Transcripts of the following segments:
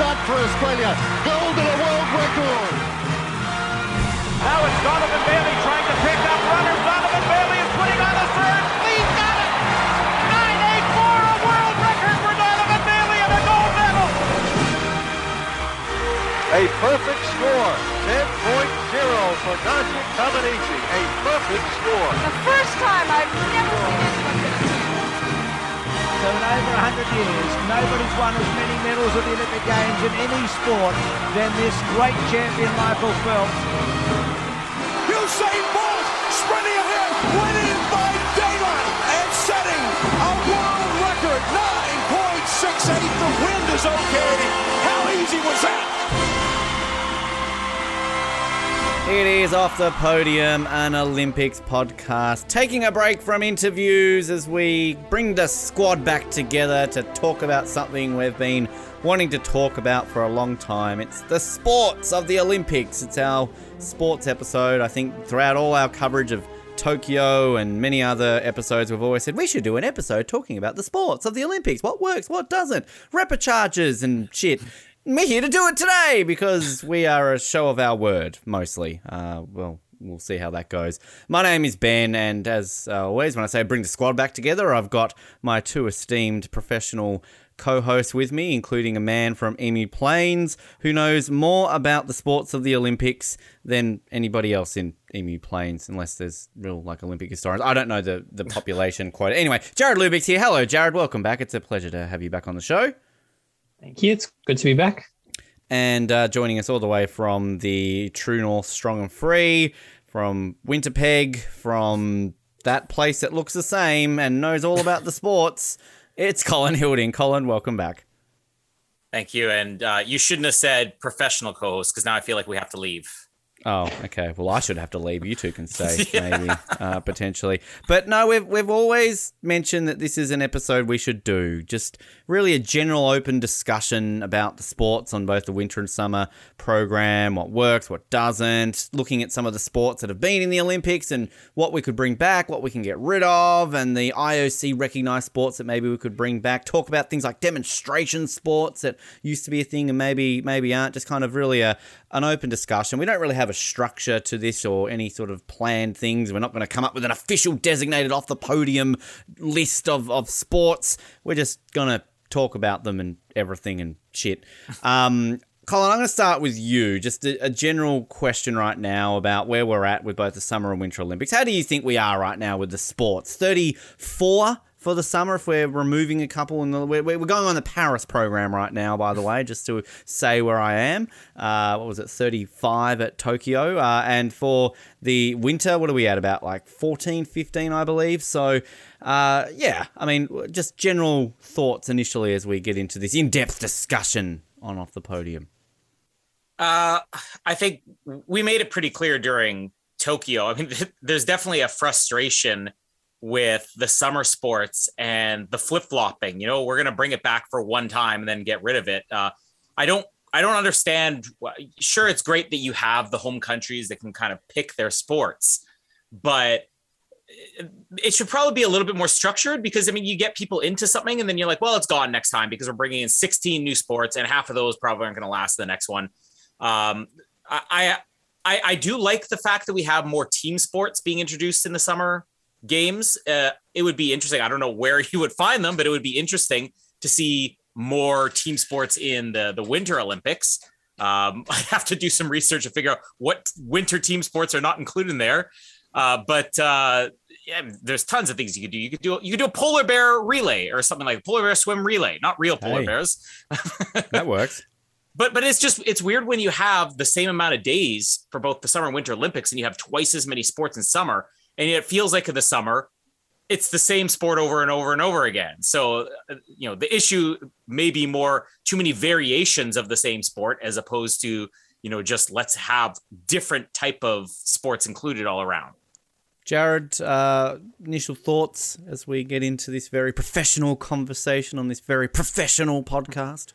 A for Australia. Gold and a world record. Now it's Donovan Bailey trying to pick up runners. Donovan Bailey is putting on a third. He's got it. 984, a world record for Donovan Bailey and a gold medal. A perfect score. 10.0 for Nadia Comaneci. A perfect score. The first time I've never seen anyone get a So in over 100 years, nobody's won as many medals at the Olympic Games in any sport than this great champion Michael Phelps. Usain Bolt sprinting ahead, winning by daylight and setting a world record 9.68. The wind is okay. How easy was that? It is Off the Podium, an Olympics podcast, taking a break from interviews as we bring the squad back together to talk about something we've been wanting to talk about for a long time. It's the sports of the Olympics. It's our sports episode. I think throughout all our coverage of Tokyo and many other episodes, we've always said we should do an episode talking about the sports of the Olympics. What works, what doesn't, repechages and shit. We're here to do it today because we are a show of our word, mostly. Uh, well, we'll see how that goes. My name is Ben, and as always, when I say bring the squad back together, I've got my two esteemed professional co hosts with me, including a man from Emu Plains who knows more about the sports of the Olympics than anybody else in Emu Plains, unless there's real like Olympic historians. I don't know the, the population quite. Anyway, Jared Lubix here. Hello, Jared. Welcome back. It's a pleasure to have you back on the show. Thank you. It's good to be back. And uh, joining us all the way from the True North Strong and Free, from Winterpeg, from that place that looks the same and knows all about the sports, it's Colin Hilding. Colin, welcome back. Thank you. And uh, you shouldn't have said professional co host because now I feel like we have to leave. Oh, okay. Well, I should have to leave. You two can stay, yeah. maybe, uh, potentially. But no, we've we've always mentioned that this is an episode we should do. Just really a general open discussion about the sports on both the winter and summer program, what works, what doesn't, looking at some of the sports that have been in the Olympics and what we could bring back, what we can get rid of, and the IOC recognized sports that maybe we could bring back. Talk about things like demonstration sports that used to be a thing and maybe maybe aren't. Just kind of really a an open discussion. We don't really have a structure to this or any sort of planned things. We're not going to come up with an official designated off the podium list of, of sports. We're just going to talk about them and everything and shit. Um, Colin, I'm going to start with you. Just a, a, general question right now about where we're at with both the Summer and Winter Olympics. How do you think we are right now with the sports? 34 for the summer if we're removing a couple and we're, going on the Paris program right now by the way just to say where I am. Uh, what was it? 35 at Tokyo. Uh, and for the winter what are we at? About like 14 15 I believe. So uh, yeah I mean just general thoughts initially as we get into this in-depth discussion on off the podium. Uh, I think we made it pretty clear during Tokyo. I mean there's definitely a frustration with the summer sports and the flip flopping. You know, we're gonna bring it back for one time and then get rid of it. Uh, I don't. I don't understand. Sure, it's great that you have the home countries that can kind of pick their sports, but it should probably be a little bit more structured because I mean, you get people into something and then you're like, well, it's gone next time because we're bringing in 16 new sports and half of those probably aren't going to last the next one. Um, I, I, I do like the fact that we have more team sports being introduced in the summer games. Uh, it would be interesting. I don't know where you would find them, but it would be interesting to see more team sports in the the Winter Olympics. Um, I have to do some research to figure out what winter team sports are not included in there. Uh, but uh, yeah, there's tons of things you could do. You could do you could do a polar bear relay or something like a polar bear swim relay, not real polar Hey. bears. that works But but it's just it's weird when you have the same amount of days for both the summer and winter Olympics, and you have twice as many sports in summer, and yet it feels like in the summer, it's the same sport over and over and over again. So uh, you know the issue may be more too many variations of the same sport as opposed to you know just let's have different type of sports included all around. Jared, uh, initial thoughts as we get into this very professional conversation on this very professional podcast.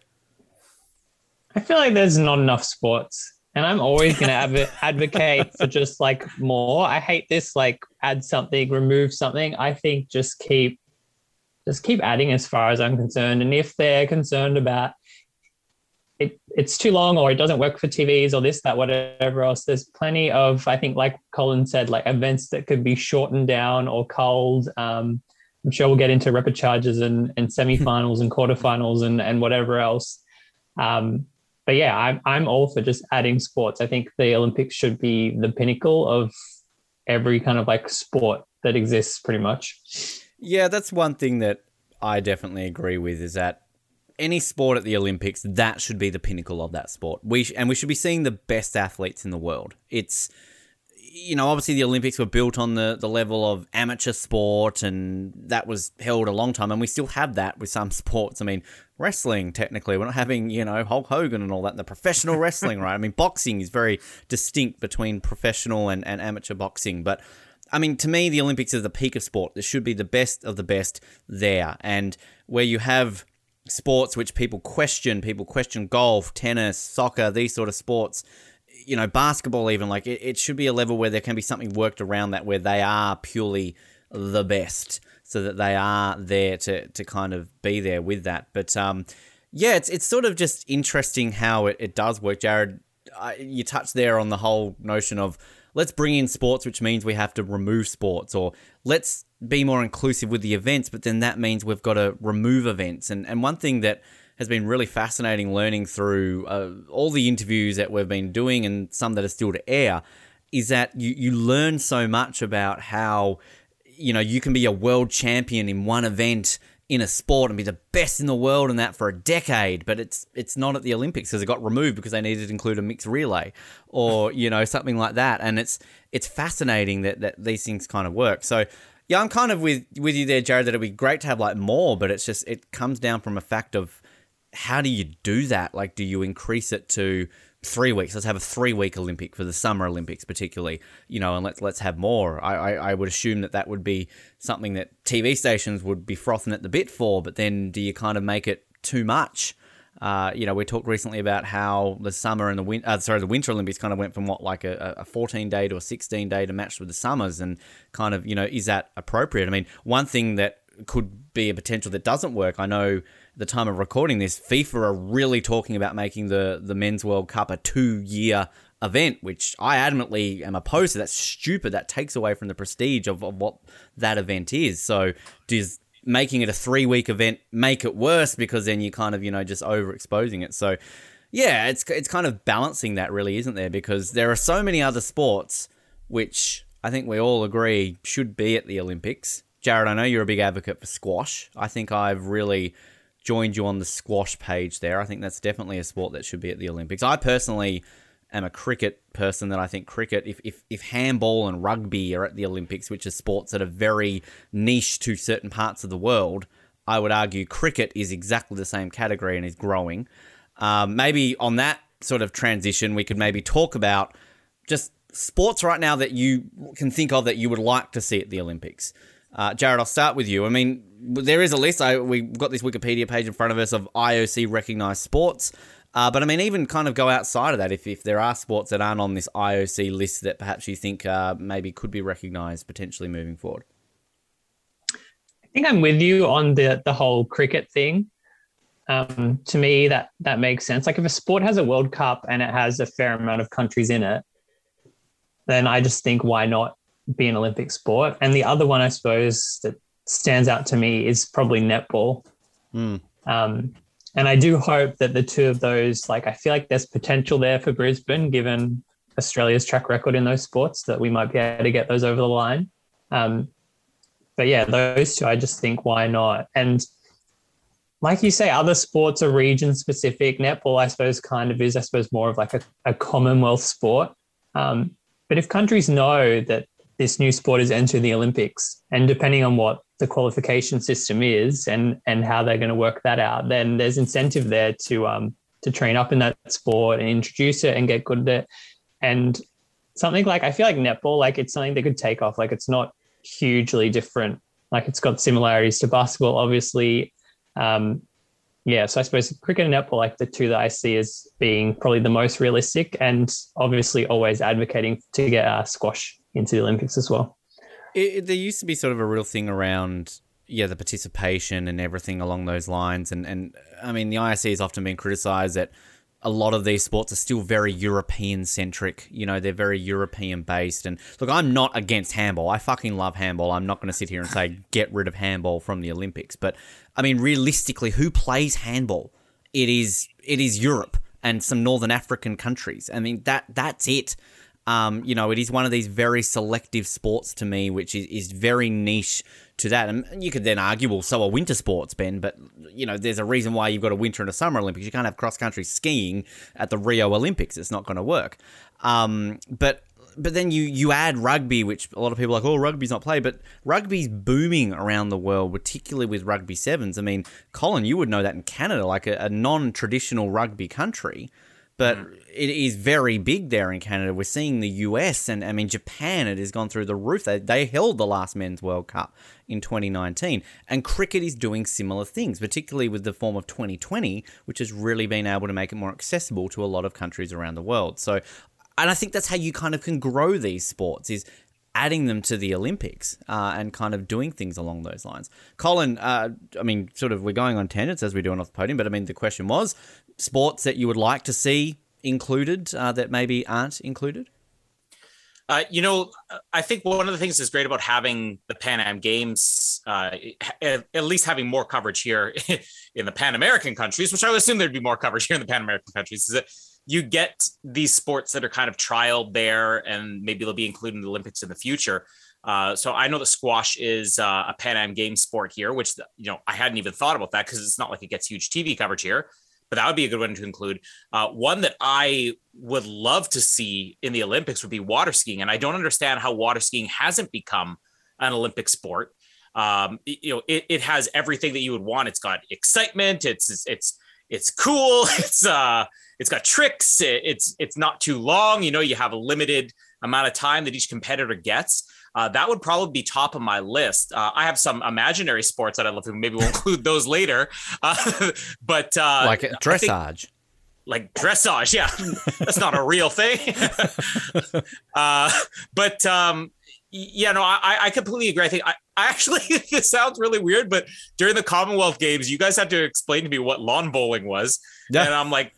I feel like there's not enough sports, and I'm always going to adv- advocate for just like more. I hate this like add something, remove something. I think just keep just keep adding as far as I'm concerned. And if they're concerned about it, it's too long or it doesn't work for TVs or this, that, whatever else, there's plenty of, I think, like Colin said, like events that could be shortened down or culled. Um, I'm sure we'll get into repechage and, and semifinals and quarterfinals and, and whatever else. Um, but yeah, I'm, I'm all for just adding sports. I think the Olympics should be the pinnacle of every kind of like sport that exists pretty much. Yeah, that's one thing that I definitely agree with is that any sport at the Olympics, that should be the pinnacle of that sport. We sh- and we should be seeing the best athletes in the world. It's you know, obviously the Olympics were built on the, the level of amateur sport and that was held a long time and we still have that with some sports. I mean, wrestling technically, we're not having, you know, Hulk Hogan and all that, in the professional wrestling, right? I mean, boxing is very distinct between professional and, and amateur boxing, but I mean, to me, the Olympics is the peak of sport. There should be the best of the best there. And where you have sports which people question, people question golf, tennis, soccer, these sort of sports, you know, basketball, even, like it, it should be a level where there can be something worked around that where they are purely the best so that they are there to, to kind of be there with that. But um, yeah, it's, it's sort of just interesting how it, it does work. Jared, I, you touched there on the whole notion of let's bring in sports, which means we have to remove sports, or let's be more inclusive with the events, but then that means we've got to remove events. And, and one thing that has been really fascinating learning through uh, all the interviews that we've been doing and some that are still to air is that you, you learn so much about how, you know, you can be a world champion in one event in a sport and be the best in the world in that for a decade, but it's it's not at the Olympics because it got removed because they needed to include a mixed relay or you know something like that. And it's it's fascinating that that these things kind of work. So yeah, I'm kind of with with you there, Jared. That it'd be great to have like more, but it's just it comes down from a fact of how do you do that? Like, do you increase it to three weeks. Let's have a three week Olympic for the Summer Olympics, particularly. You know, and let's let's have more. I, I, I would assume that that would be something that TV stations would be frothing at the bit for. But then, do you kind of make it too much? Uh, you know, we talked recently about how the summer and the winter, uh, sorry, the Winter Olympics kind of went from what like a, a 14 day to a 16 day to match with the summers, and kind of you know, is that appropriate? I mean, one thing that could be a potential that doesn't work. I know the time of recording this, FIFA are really talking about making the the Men's World Cup a two year event, which I adamantly am opposed to. That's stupid. That takes away from the prestige of, of what that event is. So does making it a three week event make it worse because then you're kind of you know just overexposing it. So yeah, it's it's kind of balancing that really, isn't there? Because there are so many other sports which I think we all agree should be at the Olympics. Jared, I know you're a big advocate for squash. I think I've really joined you on the squash page there. I think that's definitely a sport that should be at the Olympics. I personally am a cricket person that I think cricket, if, if, if handball and rugby are at the Olympics, which are sports that are very niche to certain parts of the world, I would argue cricket is exactly the same category and is growing. Um, maybe on that sort of transition, we could maybe talk about just sports right now that you can think of that you would like to see at the Olympics. Uh, Jared, I'll start with you. I mean, there is a list. I, we've got this Wikipedia page in front of us of IOC recognized sports. Uh, but I mean, even kind of go outside of that. If, if there are sports that aren't on this IOC list that perhaps you think uh, maybe could be recognized potentially moving forward. I think I'm with you on the the whole cricket thing. Um, to me, that that makes sense. Like if a sport has a World Cup and it has a fair amount of countries in it, then I just think why not be an Olympic sport. And the other one, I suppose, that stands out to me is probably netball. Mm. Um, and I do hope that the two of those, like, I feel like there's potential there for Brisbane, given Australia's track record in those sports, that we might be able to get those over the line. Um, but yeah, those two, I just think, why not? And like you say, other sports are region specific. Netball, I suppose, kind of is, I suppose, more of like a, a Commonwealth sport. Um, but if countries know that this new sport is enter the Olympics. And depending on what the qualification system is and and how they're going to work that out, then there's incentive there to um to train up in that sport and introduce it and get good at it. And something like I feel like netball, like it's something that could take off. Like it's not hugely different. Like it's got similarities to basketball, obviously. Um, yeah, so I suppose cricket and netball, like the two that I see as being probably the most realistic, and obviously always advocating to get uh, squash into the Olympics as well. It, there used to be sort of a real thing around yeah, the participation and everything along those lines. And, and I mean, the IOC has often been criticized that a lot of these sports are still very European centric. You know, they're very European based. And look, I'm not against handball. I fucking love handball. I'm not going to sit here and say get rid of handball from the Olympics. But I mean, realistically, who plays handball? It is it is Europe and some Northern African countries. I mean, that that's it. Um, you know, it is one of these very selective sports to me, which is, is very niche to that. And you could then argue, well, so are winter sports, Ben, but, you know, there's a reason why you've got a winter and a summer Olympics. You can't have cross country skiing at the Rio Olympics. It's not going to work. Um, but but then you you add rugby, which a lot of people are like, oh, rugby's not played, but rugby's booming around the world, particularly with rugby sevens. I mean, Colin, you would know that in Canada, like a, a non-traditional rugby country, but mm. it is very big there in Canada. We're seeing the US and I mean Japan. It has gone through the roof. They they held the last men's World Cup in 2019, and cricket is doing similar things, particularly with the form of 2020, which has really been able to make it more accessible to a lot of countries around the world. So and I think that's how you kind of can grow these sports is adding them to the Olympics uh, and kind of doing things along those lines. Colin, uh, I mean, sort of, we're going on tangents as we're doing off the podium, but I mean, the question was sports that you would like to see included uh, that maybe aren't included. Uh, you know, I think one of the things that's great about having the Pan Am Games, uh, at, least having more coverage here in the Pan American countries, which I would assume there'd be more coverage here in the Pan American countries, is that you get these sports that are kind of trialed there and maybe they'll be included in the Olympics in the future. Uh, so I know that squash is uh, a Pan Am game sport here, which you know I hadn't even thought about that because it's not like it gets huge TV coverage here. But that would be a good one to include. Uh, one that I would love to see in the Olympics would be water skiing, and I don't understand how water skiing hasn't become an Olympic sport. Um, you know, it, it has everything that you would want. It's got excitement. It's it's it's, cool. It's uh it's got tricks. It's it's not too long. You know, you have a limited amount of time that each competitor gets. Uh, that would probably be top of my list. Uh, I have some imaginary sports that I love. To maybe we'll include those later. Uh, but uh, like dressage. Like dressage, yeah, that's not a real thing. Uh, but um, yeah, no, I, I completely agree. I think I, I actually this sounds really weird, but during the Commonwealth Games, you guys had to explain to me what lawn bowling was, yeah. and I'm like,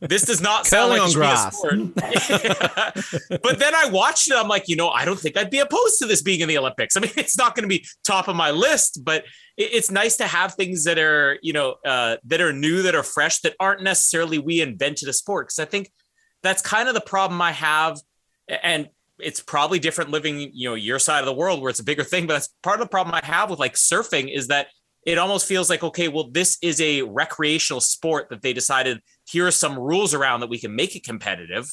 this does not sound like on grass. sport. but then I watched it. I'm like, you know, I don't think I'd be opposed to this being in the Olympics. I mean, it's not going to be top of my list, but it's nice to have things that are, you know, uh, that are new, that are fresh, that aren't necessarily we invented a sport. Because I think that's kind of the problem I have, and it's probably different living, you know, your side of the world where it's a bigger thing. But that's part of the problem I have with like surfing is that it almost feels like, okay, well, this is a recreational sport that they decided here are some rules around that we can make it competitive.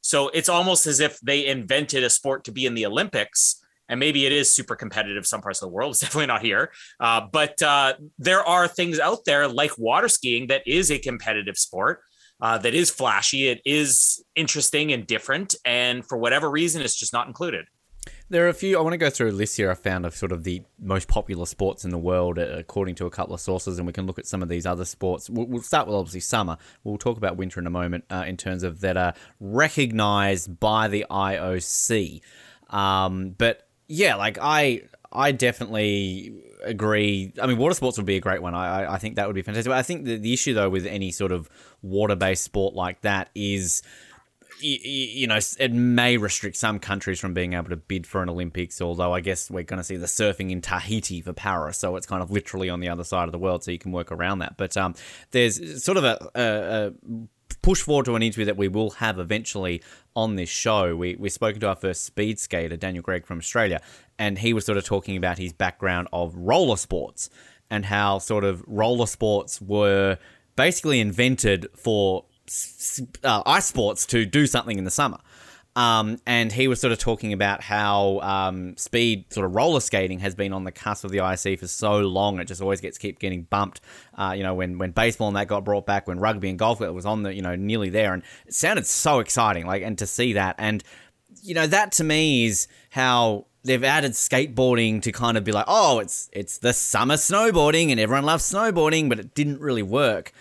So it's almost as if they invented a sport to be in the Olympics. And maybe it is super competitive some parts of the world. It's definitely not here. Uh, but uh, there are things out there like water skiing that is a competitive sport uh, that is flashy. It is interesting and different. And for whatever reason, it's just not included. There are a few. I want to go through a list here. I found of sort of the most popular sports in the world, uh, according to a couple of sources, and we can look at some of these other sports. We'll, we'll start with obviously summer. We'll talk about winter in a moment uh, in terms of that are recognized by the IOC. Um, but yeah, like I, I definitely agree. I mean, water sports would be a great one. I, I think that would be fantastic. But I think the, the issue though with any sort of water based sport like that is. You, you know, it may restrict some countries from being able to bid for an Olympics. Although I guess we're going to see the surfing in Tahiti for Paris, so it's kind of literally on the other side of the world, so you can work around that. But um, there's sort of a, a, a push forward to an interview that we will have eventually on this show. We we spoken to our first speed skater, Daniel Greig from Australia, and he was sort of talking about his background of roller sports and how sort of roller sports were basically invented for uh, ice sports to do something in the summer. Um, and he was sort of talking about how um, speed sort of roller skating has been on the cusp of the IC for so long. It just always gets keep getting bumped. Uh, you know, when when baseball and that got brought back, when rugby and golf was on the you know nearly there, and it sounded so exciting. Like and to see that, and you know that to me is how they've added skateboarding to kind of be like, oh, it's it's the summer snowboarding and everyone loves snowboarding, but it didn't really work.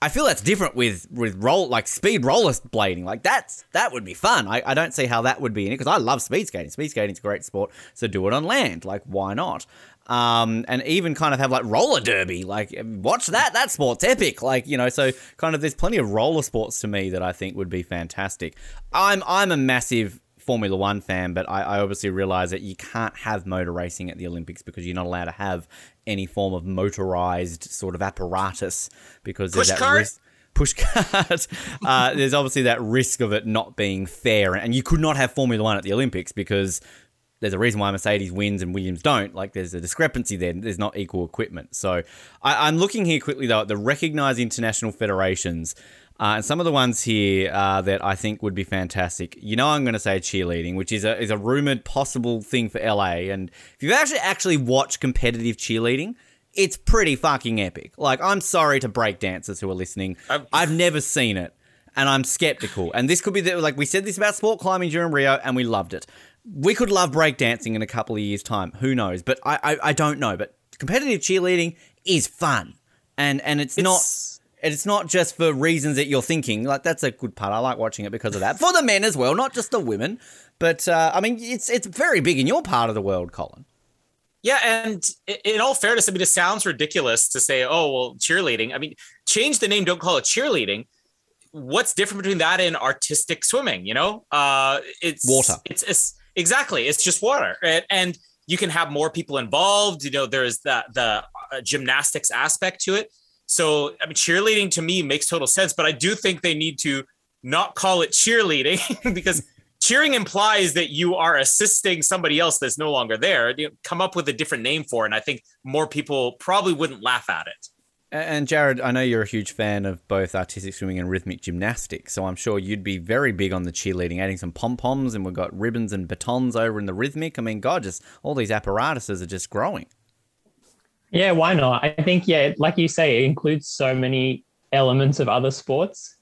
I feel that's different with with roll like speed roller blading. Like that's that would be fun. I, I don't see how that would be in it because I love speed skating. Speed skating's a great sport, so do it on land. Like why not? Um, and even kind of have like roller derby. Like, watch that. That sport's epic. Like, you know, so kind of there's plenty of roller sports to me that I think would be fantastic. I'm I'm a massive Formula One fan, but I, I obviously realize that you can't have motor racing at the Olympics because you're not allowed to have any form of motorized sort of apparatus because there's Push that cart? risk. Push cart. uh, there's obviously that risk of it not being fair, and you could not have Formula One at the Olympics because there's a reason why Mercedes wins and Williams don't. Like there's a discrepancy there. There's not equal equipment. So I, I'm looking here quickly though at the recognized international federations. Uh, and some of the ones here uh, that I think would be fantastic. You know, I'm going to say cheerleading, which is a is a rumored possible thing for LA. And if you've actually actually watched competitive cheerleading, it's pretty fucking epic. Like, I'm sorry to break dancers who are listening. I'm- I've never seen it, and I'm skeptical. And this could be the, like we said this about sport climbing during Rio, and we loved it. We could love breakdancing in a couple of years' time. Who knows? But I, I, I don't know. But competitive cheerleading is fun, and and it's, not. And it's not just for reasons that you're thinking. Like that's a good part. I like watching it because of that. For the men as well, not just the women. But uh, I mean, it's it's very big in your part of the world, Colin. Yeah, and in all fairness, I mean, it sounds ridiculous to say, "Oh, well, cheerleading." I mean, change the name. Don't call it cheerleading. What's different between that and artistic swimming? You know, uh, it's Water. It's, it's exactly. It's just water, and, and you can have more people involved. You know, there's that the uh, gymnastics aspect to it. So, I mean, cheerleading to me makes total sense, but I do think they need to not call it cheerleading because cheering implies that you are assisting somebody else that's no longer there. You know, come up with a different name for it, and I think more people probably wouldn't laugh at it. And Jared, I know you're a huge fan of both artistic swimming and rhythmic gymnastics, so I'm sure you'd be very big on the cheerleading, adding some pom poms, and we've got ribbons and batons over in the rhythmic. I mean, God, just all these apparatuses are just growing. Yeah, why not? I think, yeah, like you say, it includes so many elements of other sports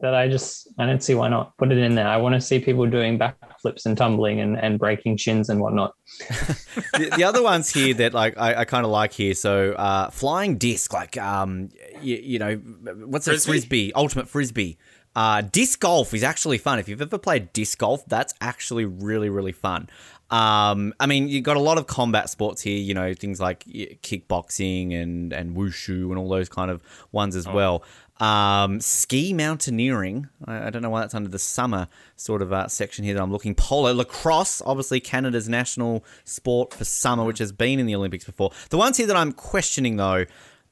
that I just, I don't see why not put it in there. I want to see people doing backflips and tumbling and, and breaking shins and whatnot. the, the other ones here that like I, I kind of like here. So uh, flying disc, like um, you, you know, what's a Frisbee? frisbee? Ultimate frisbee. Uh, disc golf is actually fun. If you've ever played disc golf, that's actually really really fun. Um, I mean, you've got a lot of combat sports here. You know, things like kickboxing and and wushu and all those kind of ones as well. Um, ski mountaineering. I, I don't know why that's under the summer sort of uh, section here that I'm looking. Polo lacrosse, obviously Canada's national sport for summer, which has been in the Olympics before. The ones here that I'm questioning though.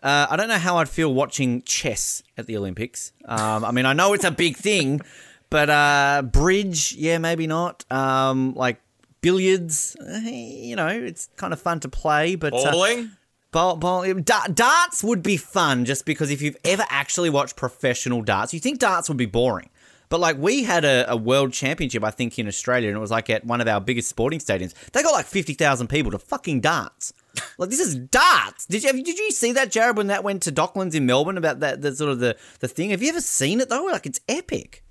Uh, I don't know how I'd feel watching chess at the Olympics. Um, I mean, I know it's a big thing, but uh, bridge, yeah, maybe not. Um, like billiards, eh, you know, it's kind of fun to play, but uh, Bowling. Bowl, bowl, da- darts would be fun just because if you've ever actually watched professional darts, you think darts would be boring. But like we had a, a world championship, I think, in Australia, and it was like at one of our biggest sporting stadiums. They got like fifty thousand people to fucking darts. Like this is darts. Did you did you see that, Jared, when that went to Docklands in Melbourne about that the sort of the the thing? Have you ever seen it though? Like it's epic.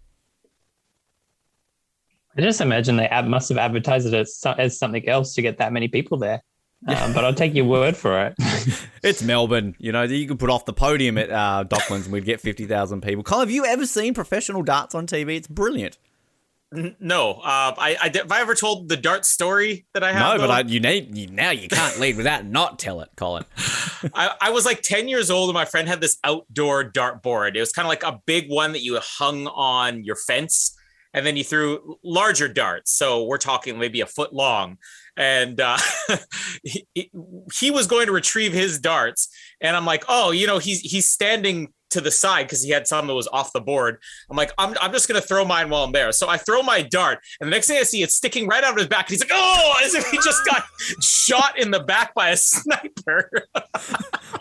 I just imagine they ad- must have advertised it as, so- as something else to get that many people there. Um, but I'll take your word for it. It's Melbourne. You know, you could put off the podium at uh, Docklands and we'd get 50,000 people. Colin, have you ever seen professional darts on TV? It's brilliant. No, uh, I, I have I ever told the dart story that I have. No, but? I, you need you, now you can't lead without not tell it, Colin. I, I was like 10 years old and my friend had this outdoor dart board. It was kind of like a big one that you hung on your fence and then he threw larger darts. So we're talking maybe a foot long. And uh, he, he- was going to retrieve his darts. And I'm like, oh, you know, he's he's standing to the side because he had some that was off the board. I'm like, I'm, I'm just going to throw mine while I'm there. So I throw my dart. And the next thing I see, it's sticking right out of his back. And he's like, oh, as if he just got shot in the back by a sniper.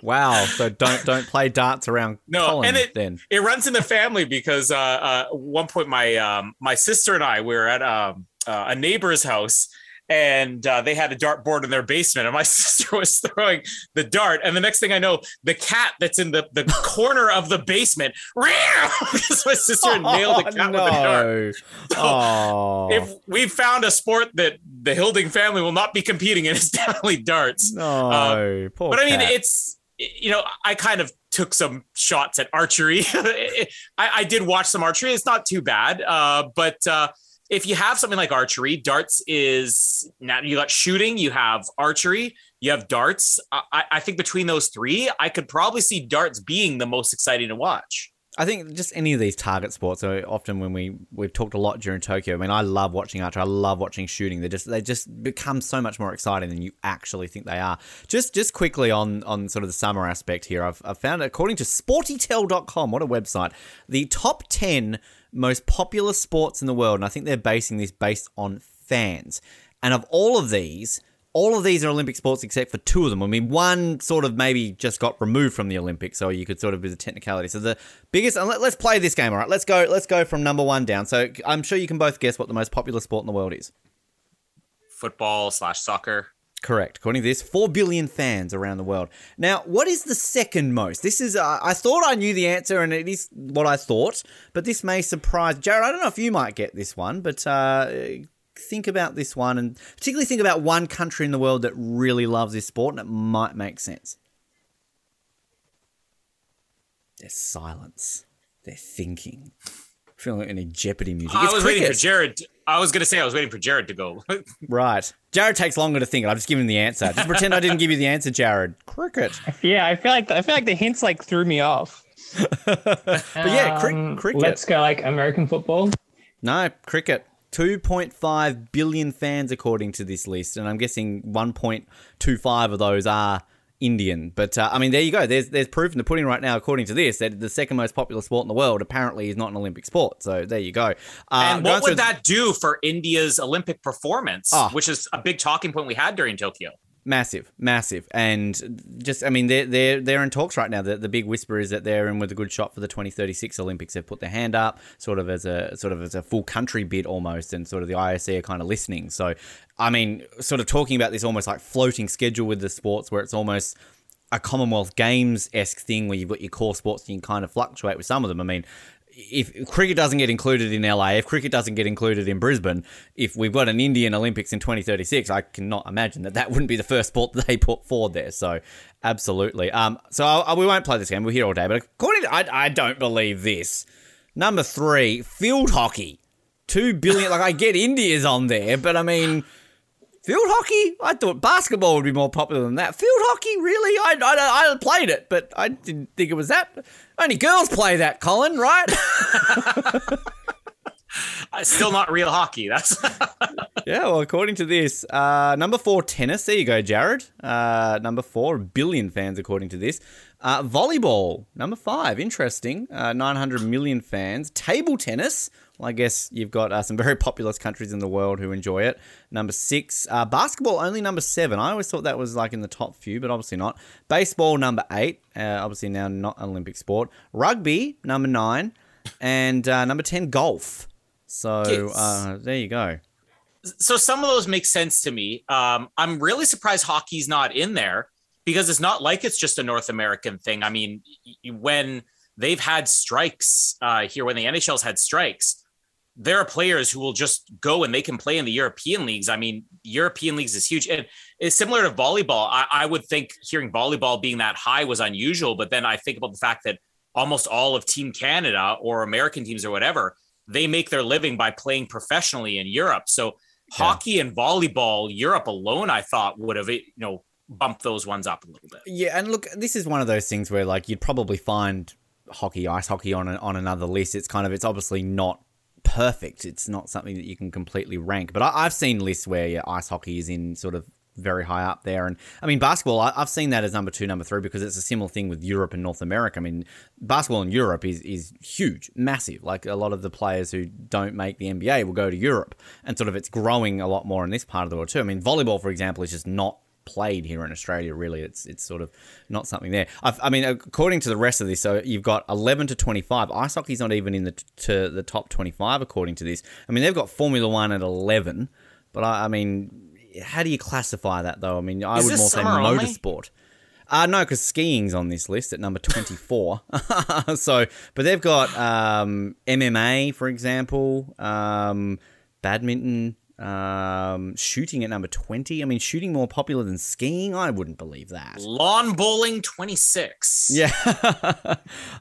Wow. So don't don't play darts around No, Colin and it- then. it runs in the family because uh, uh, at one point my um, my sister and I we were at um, uh, a neighbor's house and uh, they had a dart board in their basement and my sister was throwing the dart and the next thing I know the cat that's in the, the corner of the basement because my sister had nailed the cat with the dart. no. oh. If we found a sport that the Hilding family will not be competing in, it's definitely darts. no. Poor But I mean, cat. it's you know, I kind of took some shots at archery. I, I did watch some archery. It's not too bad, uh, but uh, if you have something like archery, darts is now you got shooting, you have archery, you have darts. I, I think between those three, I could probably see darts being the most exciting to watch. I think just any of these target sports. So often when we we've talked a lot during Tokyo. I mean, I love watching archery. I love watching shooting. They just they just become so much more exciting than you actually think they are. Just just quickly on on sort of the summer aspect here. I've, I've found according to Sportytell.com, what a website, the top ten most popular sports in the world, and I think they're basing this based on fans. And of all of these, all of these are Olympic sports except for two of them. I mean, one sort of maybe just got removed from the Olympics, so you could sort of be the technicality. So the biggest, and let, us play this game. All right, let's go. Let's go from number one down. So I'm sure you can both guess what the most popular sport in the world is. Football slash soccer. Correct. According to this, 4 billion fans around the world. Now, what is the second most? This is, uh, I thought I knew the answer, and it is what I thought, but this may surprise. Jared, I don't know if you might get this one, but uh, think about this one, and particularly think about one country in the world that really loves this sport, and it might make sense. There's silence. They're thinking. I feel like any Jeopardy music. I It's was waiting for. Jared. I was gonna say I was waiting for Jared to go. Right. Jared takes longer to think. I've just given him the answer. Just pretend I didn't give you the answer, Jared. Cricket. Yeah, I feel like I feel like the hints like threw me off. But yeah, cri- Um, cricket. Let's go like American football. No, cricket. 2.5 billion fans according to this list, and I'm guessing 1.25 of those are Indian. But uh, I mean, there you go. There's there's proof in the pudding right now, according to this, that the second most popular sport in the world apparently is not an Olympic sport. So there you go. Uh, and what would that do for India's Olympic performance, Ah. which is a big talking point we had during Tokyo? Massive, massive, and just I mean they're they're they're in talks right now. The, the big whisper is that they're in with a good shot for the 2036 Olympics. They've put their hand up, sort of as a sort of as a full country bid almost, and sort of the IOC are kind of listening. So, I mean, sort of talking about this almost like floating schedule with the sports, where it's almost a Commonwealth Games esque thing where you've got your core sports and you can kind of fluctuate with some of them. I mean, if cricket doesn't get included in LA, if cricket doesn't get included in Brisbane, if we've got an Indian Olympics in 2036, I cannot imagine that that wouldn't be the first sport that they put forward there. So, absolutely. Um, so I, we won't play this game. We're here all day. But according to, I, I don't believe this. Number three, field hockey. Two billion. like I get India's on there, but I mean. Field hockey? I thought basketball would be more popular than that. Field hockey, really? I, I, I played it, but I didn't think it was that. Only girls play that, Colin, right? Uh, Still not real hockey. That's yeah, well, according to this, uh, number four, tennis. There you go, Jared. Uh, number four, a billion fans, according to this. Uh, volleyball, number five, interesting. Uh, 900 million fans. Table tennis. I guess you've got uh, some very populous countries in the world who enjoy it. Number six, uh, basketball, only number seven. I always thought that was like in the top few, but obviously not. Baseball, number eight. Uh, obviously now not an Olympic sport. Rugby, number nine. And uh, number 10, golf. So uh, there you go. so some of those make sense to me. Um, I'm really surprised hockey's not in there because it's not like it's just a North American thing. I mean, when they've had strikes uh, here, when the NHL's had strikes, there are players who will just go and they can play in the European leagues. I mean, European leagues is huge. And it's similar to volleyball. I, I would think hearing volleyball being that high was unusual, but then I think about the fact that almost all of Team Canada or American teams or whatever, they make their living by playing professionally in Europe. So hockey and volleyball, Europe alone, I thought would have, you know, bumped those ones up a little bit. Yeah, and look, this is one of those things where like you'd probably find hockey, ice hockey on a, on another list. It's kind of it's obviously not perfect. It's not something that you can completely rank. But I, I've seen lists where yeah, ice hockey is in sort of very high up there, and I mean basketball. I, I've seen that as number two, number three because it's a similar thing with Europe and North America. I mean, basketball in Europe is is huge, massive. Like a lot of the players who don't make the NBA will go to Europe, and sort of it's growing a lot more in this part of the world too. I mean, volleyball, for example, is just not played here in Australia. Really, it's it's sort of not something there. I've, I mean, according to the rest of this, so you've got eleven to twenty five. Ice hockey's not even in the to the top twenty five according to this. I mean, they've got Formula One at eleven, but I, I mean, how do you classify that though? I mean, I Is would more say motorsport. Uh, no, because skiing's on this list at number 24. so, but they've got um, MMA, for example, um, badminton, Um, shooting at number 20. I mean, shooting more popular than skiing? I wouldn't believe that. Lawn bowling 26. Yeah.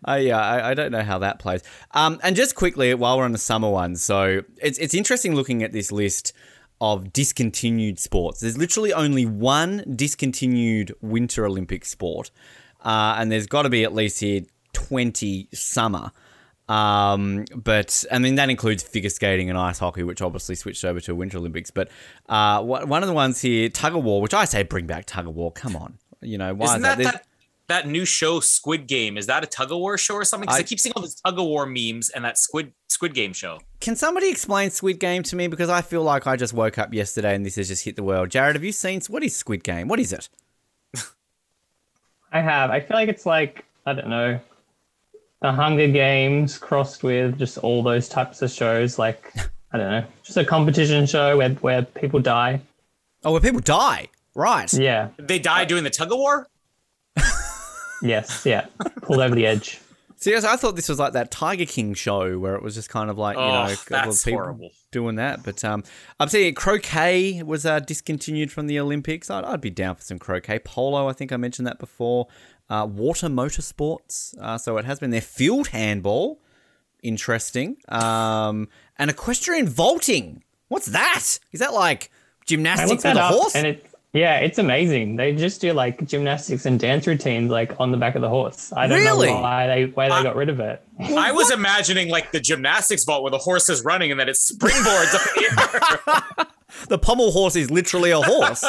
I, yeah, I, I don't know how that plays. Um, and just quickly, while we're on the summer one, so it's, it's interesting looking at this list of discontinued sports. There's literally only one discontinued Winter Olympic sport, uh, and there's got to be at least here 20 summer. Um, but I mean that includes figure skating and ice hockey, which obviously switched over to Winter Olympics. But uh, one of the ones here, tug of war, which I say bring back tug of war. Come on, you know why Isn't is that There's- that, that new show Squid Game? Is that a tug of war show or something? Because I, I- keep seeing all these tug of war memes and that Squid Squid Game show. Can somebody explain Squid Game to me? Because I feel like I just woke up yesterday and this has just hit the world. Jared, have you seen what is Squid Game? What is it? I have. I feel like it's like I don't know, the Hunger Games crossed with just all those types of shows. Like I don't know, just a competition show where where people die. Oh, where people die, right? Yeah. They die doing the tug of war. Yes. Yeah. Pulled over the edge. Seriously, I thought this was like that Tiger King show where it was just kind of like you Oh, know that's people horrible. doing that. But um, I'm seeing croquet was uh, discontinued from the Olympics. I'd, I'd be down for some croquet. Polo, I think I mentioned that before. Uh, water motorsports, uh, so it has been there. Field handball, interesting. Um, and equestrian vaulting. What's that? Is that like gymnastics with a horse? and it yeah, it's amazing. They just do like gymnastics and dance routines like on the back of the horse. I don't Really? know why they why they I- got rid of it. I was imagining like the gymnastics vault where the horse is running and then it springboards up in the air. the pommel horse is literally a horse.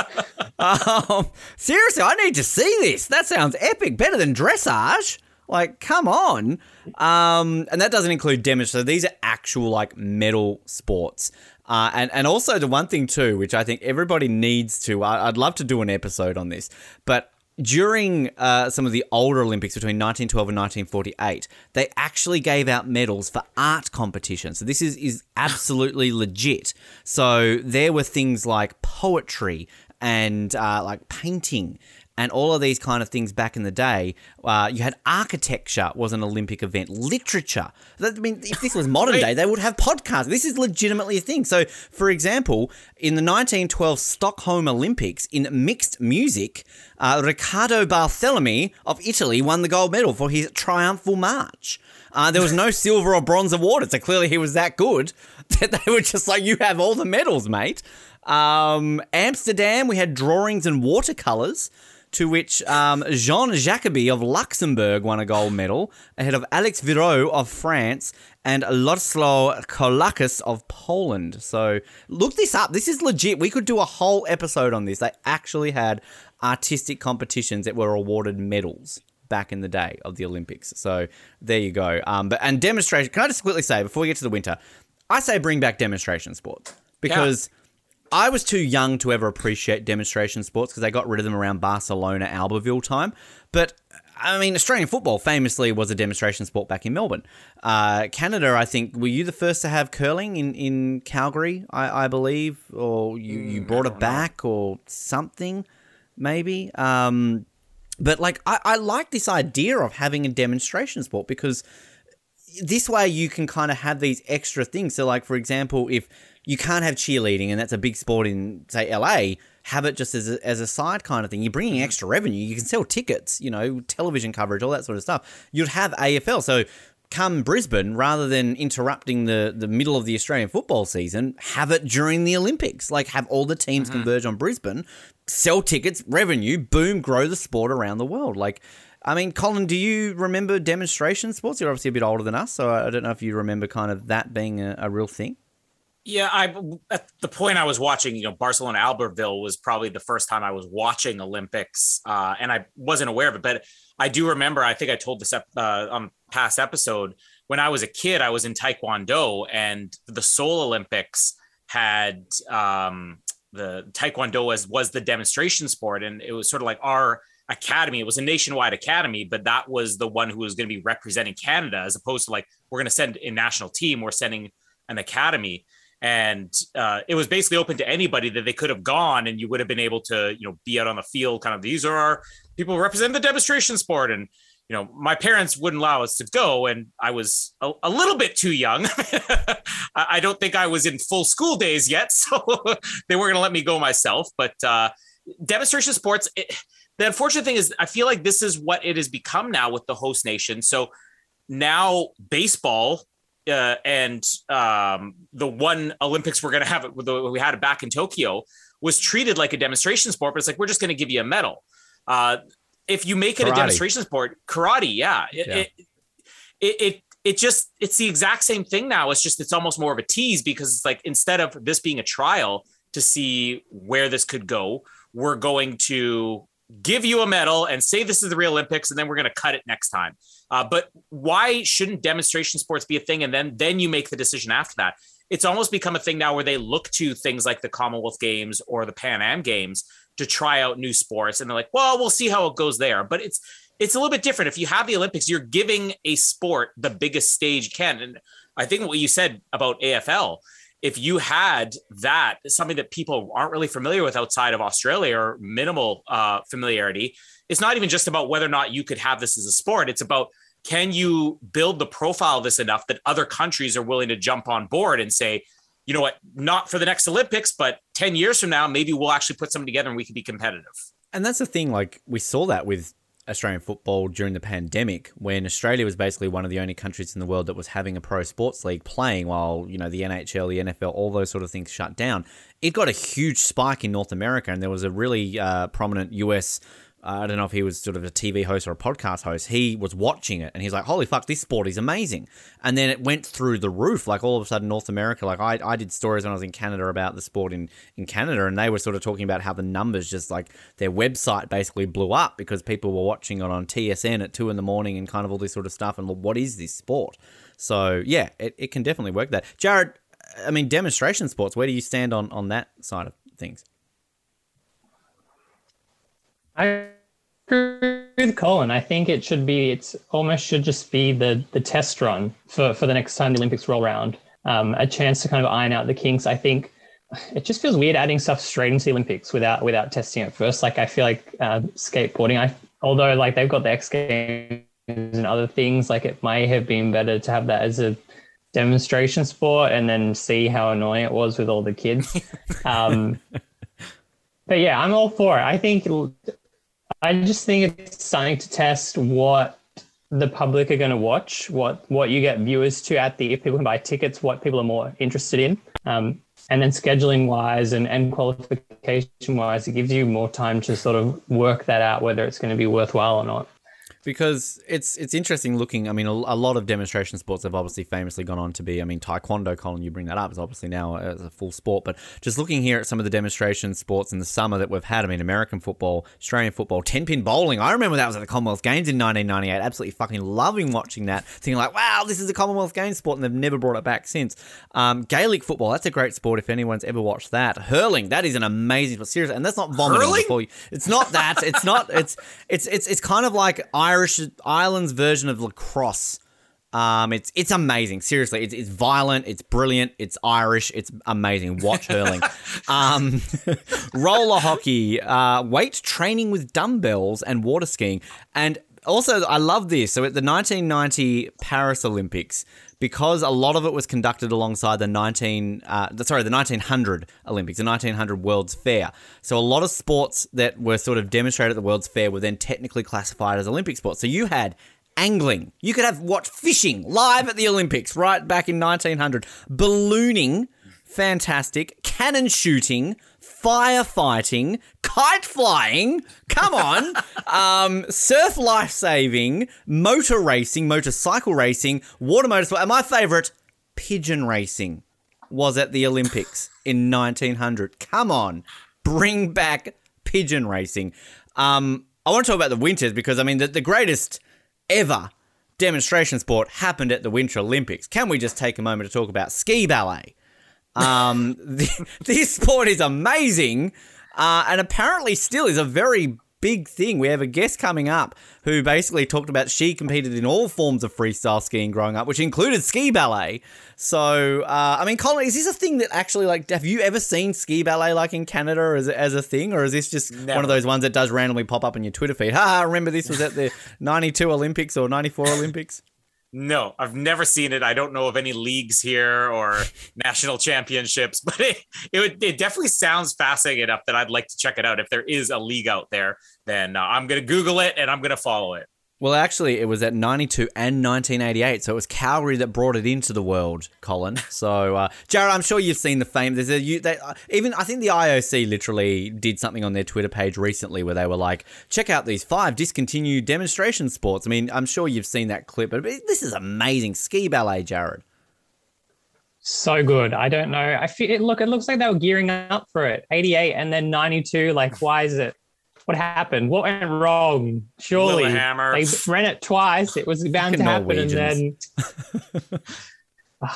um, seriously, I need to see this. That sounds epic. Better than dressage. Like, come on. Um, and that doesn't include demonstration. So these are actual like medal sports. Uh, and, and also the one thing too, which I think everybody needs to, I, I'd love to do an episode on this, but during uh, some of the older Olympics between 1912 and 1948, they actually gave out medals for art competitions. So this is, is absolutely legit. So there were things like poetry and uh, like painting and all of these kind of things back in the day. Uh, you had architecture was an Olympic event, literature. That, I mean, if this was modern day, they would have podcasts. This is legitimately a thing. So, for example, in the 1912 Stockholm Olympics in mixed music, uh, Riccardo Barthelemy of Italy won the gold medal for his triumphal march. Uh, there was no silver or bronze awarded, so clearly he was that good that they were just like, "You have all the medals, mate." Um, Amsterdam, we had drawings and watercolors to which um, Jean Jacoby of Luxembourg won a gold medal, ahead of Alex Virot of France and Ladislaw Kolakis of Poland. So look this up. This is legit. We could do a whole episode on this. They actually had artistic competitions that were awarded medals back in the day of the Olympics. So there you go. Um, but and demonstration. Can I just quickly say before we get to the winter, I say bring back demonstration sports because. I was too young to ever appreciate demonstration sports because they got rid of them around Barcelona, Albertville time. But I mean, Australian football famously was a demonstration sport back in Melbourne. Uh, Canada, I think, were you the first to have curling in, in Calgary, I, I believe? Or you, you brought it back or something, maybe? Um, but like, I, I like this idea of having a demonstration sport because this way you can kind of have these extra things. So, like for example, if you can't have cheerleading and that's a big sport in say LA, have it just as a, as a side kind of thing. You're bringing mm-hmm. extra revenue. You can sell tickets, you know, television coverage, all that sort of stuff. You'd have AFL. So. Come Brisbane, rather than interrupting the, the middle of the Australian football season, have it during the Olympics. Like, have all the teams mm-hmm. converge on Brisbane, sell tickets, revenue, boom, grow the sport around the world. Like, I mean, Colin, do you remember demonstration sports? You're obviously a bit older than us, so I don't know if you remember kind of that being a, a real thing. Yeah, I at the point I was watching, you know, Barcelona Albertville was probably the first time I was watching Olympics, uh, and I wasn't aware of it. But I do remember. I think I told this uh, on past episode when I was a kid. I was in Taekwondo, and the Seoul Olympics had um, the Taekwondo was was the demonstration sport, and it was sort of like our academy. It was a nationwide academy, but that was the one who was going to be representing Canada, as opposed to like we're going to send a national team. We're sending an academy and uh, it was basically open to anybody that they could have gone and you would have been able to you know be out on the field kind of these are our people represent the demonstration sport and you know, my parents wouldn't allow us to go, and I was a, a little bit too young. I I don't think I was in full school days yet, so they weren't going to let me go myself. But uh, demonstration sports, it, the unfortunate thing is, I feel like this is what it has become now with the host nation. So now baseball uh, and um, the one Olympics we're going to have it, we had it back in Tokyo, was treated like a demonstration sport, but it's like we're just going to give you a medal. Uh, if you make it Karate. a demonstration sport, karate, yeah, it, Yeah. It, it it it just it's the exact same thing now. It's just it's almost more of a tease because it's like instead of this being a trial to see where this could go, we're going to give you a medal and say this is the real Olympics, and then we're going to cut it next time. Uh, but why shouldn't demonstration sports be a thing? And then then you make the decision after that. It's almost become a thing now where they look to things like the Commonwealth Games or the Pan Am Games to try out new sports, and they're like, well, we'll see how it goes there. But it's it's a little bit different. If you have the Olympics, you're giving a sport the biggest stage you can. And I think what you said about AFL, if you had that, something that people aren't really familiar with outside of Australia or minimal uh, familiarity, it's not even just about whether or not you could have this as a sport. It's about can you build the profile of this enough that other countries are willing to jump on board and say, you know what, not for the next Olympics, but 10 years from now, maybe we'll actually put something together and we can be competitive. And that's the thing, like we saw that with Australian football during the pandemic, when Australia was basically one of the only countries in the world that was having a pro sports league playing while, you know, the NHL, the NFL, all those sort of things shut down. It got a huge spike in North America, and there was a really uh, prominent US. I don't know if he was sort of a TV host or a podcast host. He was watching it and he's like, holy fuck, this sport is amazing. And then it went through the roof. Like all of a sudden, North America, like I, I did stories when I was in Canada about the sport in, in Canada and they were sort of talking about how the numbers just like their website basically blew up because people were watching it on TSN at two in the morning and kind of all this sort of stuff. And what is this sport? So yeah, it, it can definitely work that. Jared, I mean, demonstration sports, where do you stand on, on that side of things? I agree with Colin. I think it should be. It's almost should just be the the test run for for the next time the Olympics roll around. Um, a chance to kind of iron out the kinks. I think it just feels weird adding stuff straight into the Olympics without without testing it first. Like I feel like uh, skateboarding. I although like they've got the X Games and other things, like it may have been better to have that as a demonstration sport and then see how annoying it was with all the kids. Um, but yeah, I'm all for it. I think I just think it's something to test what the public are going to watch, what what you get viewers to at the if people can buy tickets, what people are more interested in, um, and then scheduling wise and and qualification wise, it gives you more time to sort of work that out whether it's going to be worthwhile or not. Because it's it's interesting looking. I mean, a, a lot of demonstration sports have obviously famously gone on to be. I mean, taekwondo. Colin, you bring that up is obviously now a, a full sport. But just looking here at some of the demonstration sports in the summer that we've had. I mean, American football, Australian football, ten pin bowling. I remember that was at the Commonwealth Games in 1998. Absolutely fucking loving watching that. Thinking like, wow, this is a Commonwealth Games sport, and they've never brought it back since. Um, Gaelic football. That's a great sport if anyone's ever watched that. Hurling. That is an amazing sport. Seriously, and that's not vomiting Hurling? before you. It's not that. It's not. It's it's it's it's kind of like Irish Ireland's version of lacrosse. Um, it's it's amazing. Seriously, it's it's violent. It's brilliant. It's Irish. It's amazing. Watch hurling. um, roller hockey, uh, weight training with dumbbells, and water skiing. And also, I love this. So at the 1990 Paris Olympics, because a lot of it was conducted alongside the 19, uh, sorry, the 1900 Olympics, the 1900 World's Fair. So a lot of sports that were sort of demonstrated at the World's Fair were then technically classified as Olympic sports. So you had angling. You could have watch fishing live at the Olympics right back in 1900. Ballooning, fantastic. Cannon shooting, firefighting, kite flying. Come on. um, surf life saving, motor racing, motorcycle racing, water motorsport, and my favorite, pigeon racing was at the Olympics in 1900. Come on, bring back pigeon racing. Um, I want to talk about the winters because I mean the, the greatest ever demonstration sport happened at the Winter Olympics. Can we just take a moment to talk about ski ballet? Um, the, this sport is amazing, uh, and apparently still is a very big thing. We have a guest coming up who basically talked about she competed in all forms of freestyle skiing growing up, which included ski ballet. So, uh, I mean, Colin, is this a thing that actually, like, have you ever seen ski ballet like in Canada as, as a thing, or is this just Never. one of those ones that does randomly pop up on your Twitter feed? Ha! Remember this was at the '92 Olympics or '94 Olympics? No, I've never seen it. I don't know of any leagues here or national championships, but it, it, would, it definitely sounds fascinating enough that I'd like to check it out. If there is a league out there, then uh, I'm going to Google it and I'm going to follow it. Well, actually, it was at 92 and 1988, so it was Calgary that brought it into the world, Colin. So, uh, Jared, I'm sure you've seen the fame. There's a you, they, uh, even I think the IOC literally did something on their Twitter page recently where they were like, "Check out these five discontinued demonstration sports." I mean, I'm sure you've seen that clip, but this is amazing ski ballet, Jared. So good. I don't know. I feel it. Look, it looks like they were gearing up for it. 88 and then 92. Like, why is it? What happened? What went wrong? Surely Lillehammer. they ran it twice. It was bound to Fucking happen, and then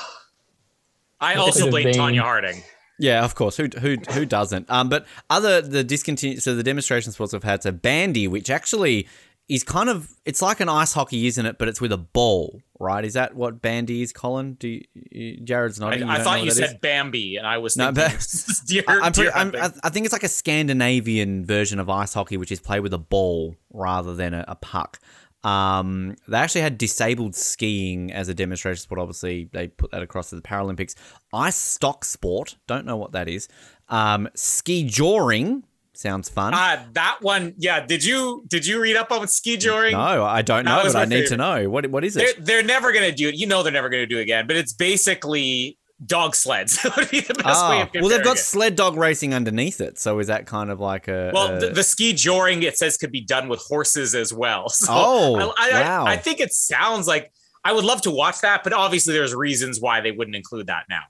I also blame been- Tonya Harding. Yeah, of course. Who who who doesn't? Um, but other the discontinued so the demonstration sports we've had so bandy, which actually is kind of it's like an ice hockey, isn't it? But it's with a ball, right? Is that what bandy is, Colin? Do you, Jared's I, not? I thought you said Bambi, and I was No, thinking but- deer, I'm pretty. I I think it's like a Scandinavian version of ice hockey, which is played with a ball rather than a, a puck. Um, they actually had disabled skiing as a demonstration sport. Obviously, they put that across to the Paralympics. Ice stock sport, don't know what that is. Um, ski joring sounds fun. Ah, that one. Yeah. Did you did you read up on ski joring? no, I don't know, but I my need to know what what is They're, it. they're never going to do it. You know, they're never going to do it again. But it's basically dog sleds. That would be the best way Ah, of well, they've got it. sled dog racing underneath it, so is that kind of like a Well, a- the, the ski joring it says could be done with horses as well. So Oh, I, I, wow. I think it sounds like I would love to watch that, but obviously there's reasons why they wouldn't include that now.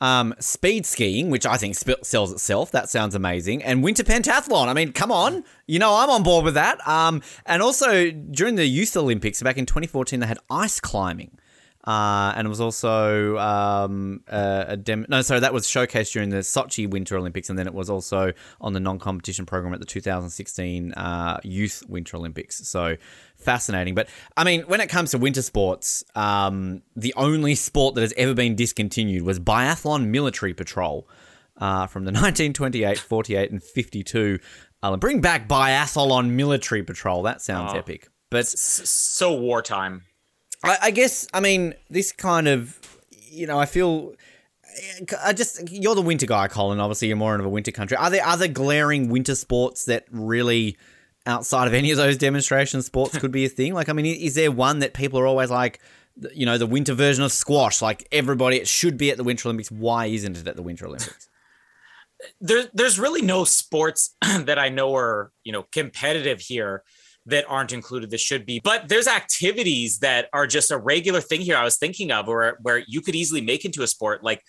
Um, speed skiing, which I think sp- sells itself. That sounds amazing. And winter pentathlon. I mean, come on. You know, I'm on board with that. Um, and also during the Youth Olympics back in 2014, they had ice climbing. Uh, and it was also um, a, a dem- no, sorry, that was showcased during the Sochi Winter Olympics, and then it was also on the non-competition program at the 2016 uh, Youth Winter Olympics. So fascinating. But I mean, when it comes to winter sports, um, the only sport that has ever been discontinued was biathlon military patrol uh, from the 1928, 48, and 52. Uh, bring back biathlon military patrol. That sounds Oh. epic. But S- so wartime. I, I guess I mean this kind of you know I feel I just you're the winter guy, Colin. Obviously, you're more of a winter country. Are there other glaring winter sports that really outside of any of those demonstration sports could be a thing? Like, I mean, is there one that people are always like, you know, the winter version of squash? Like everybody, it should be at the Winter Olympics. Why isn't it at the Winter Olympics? there, there's really no sports that I know are you know competitive here that aren't included that should be. But there's activities that are just a regular thing here i was thinking of where where you could easily make into a sport. Like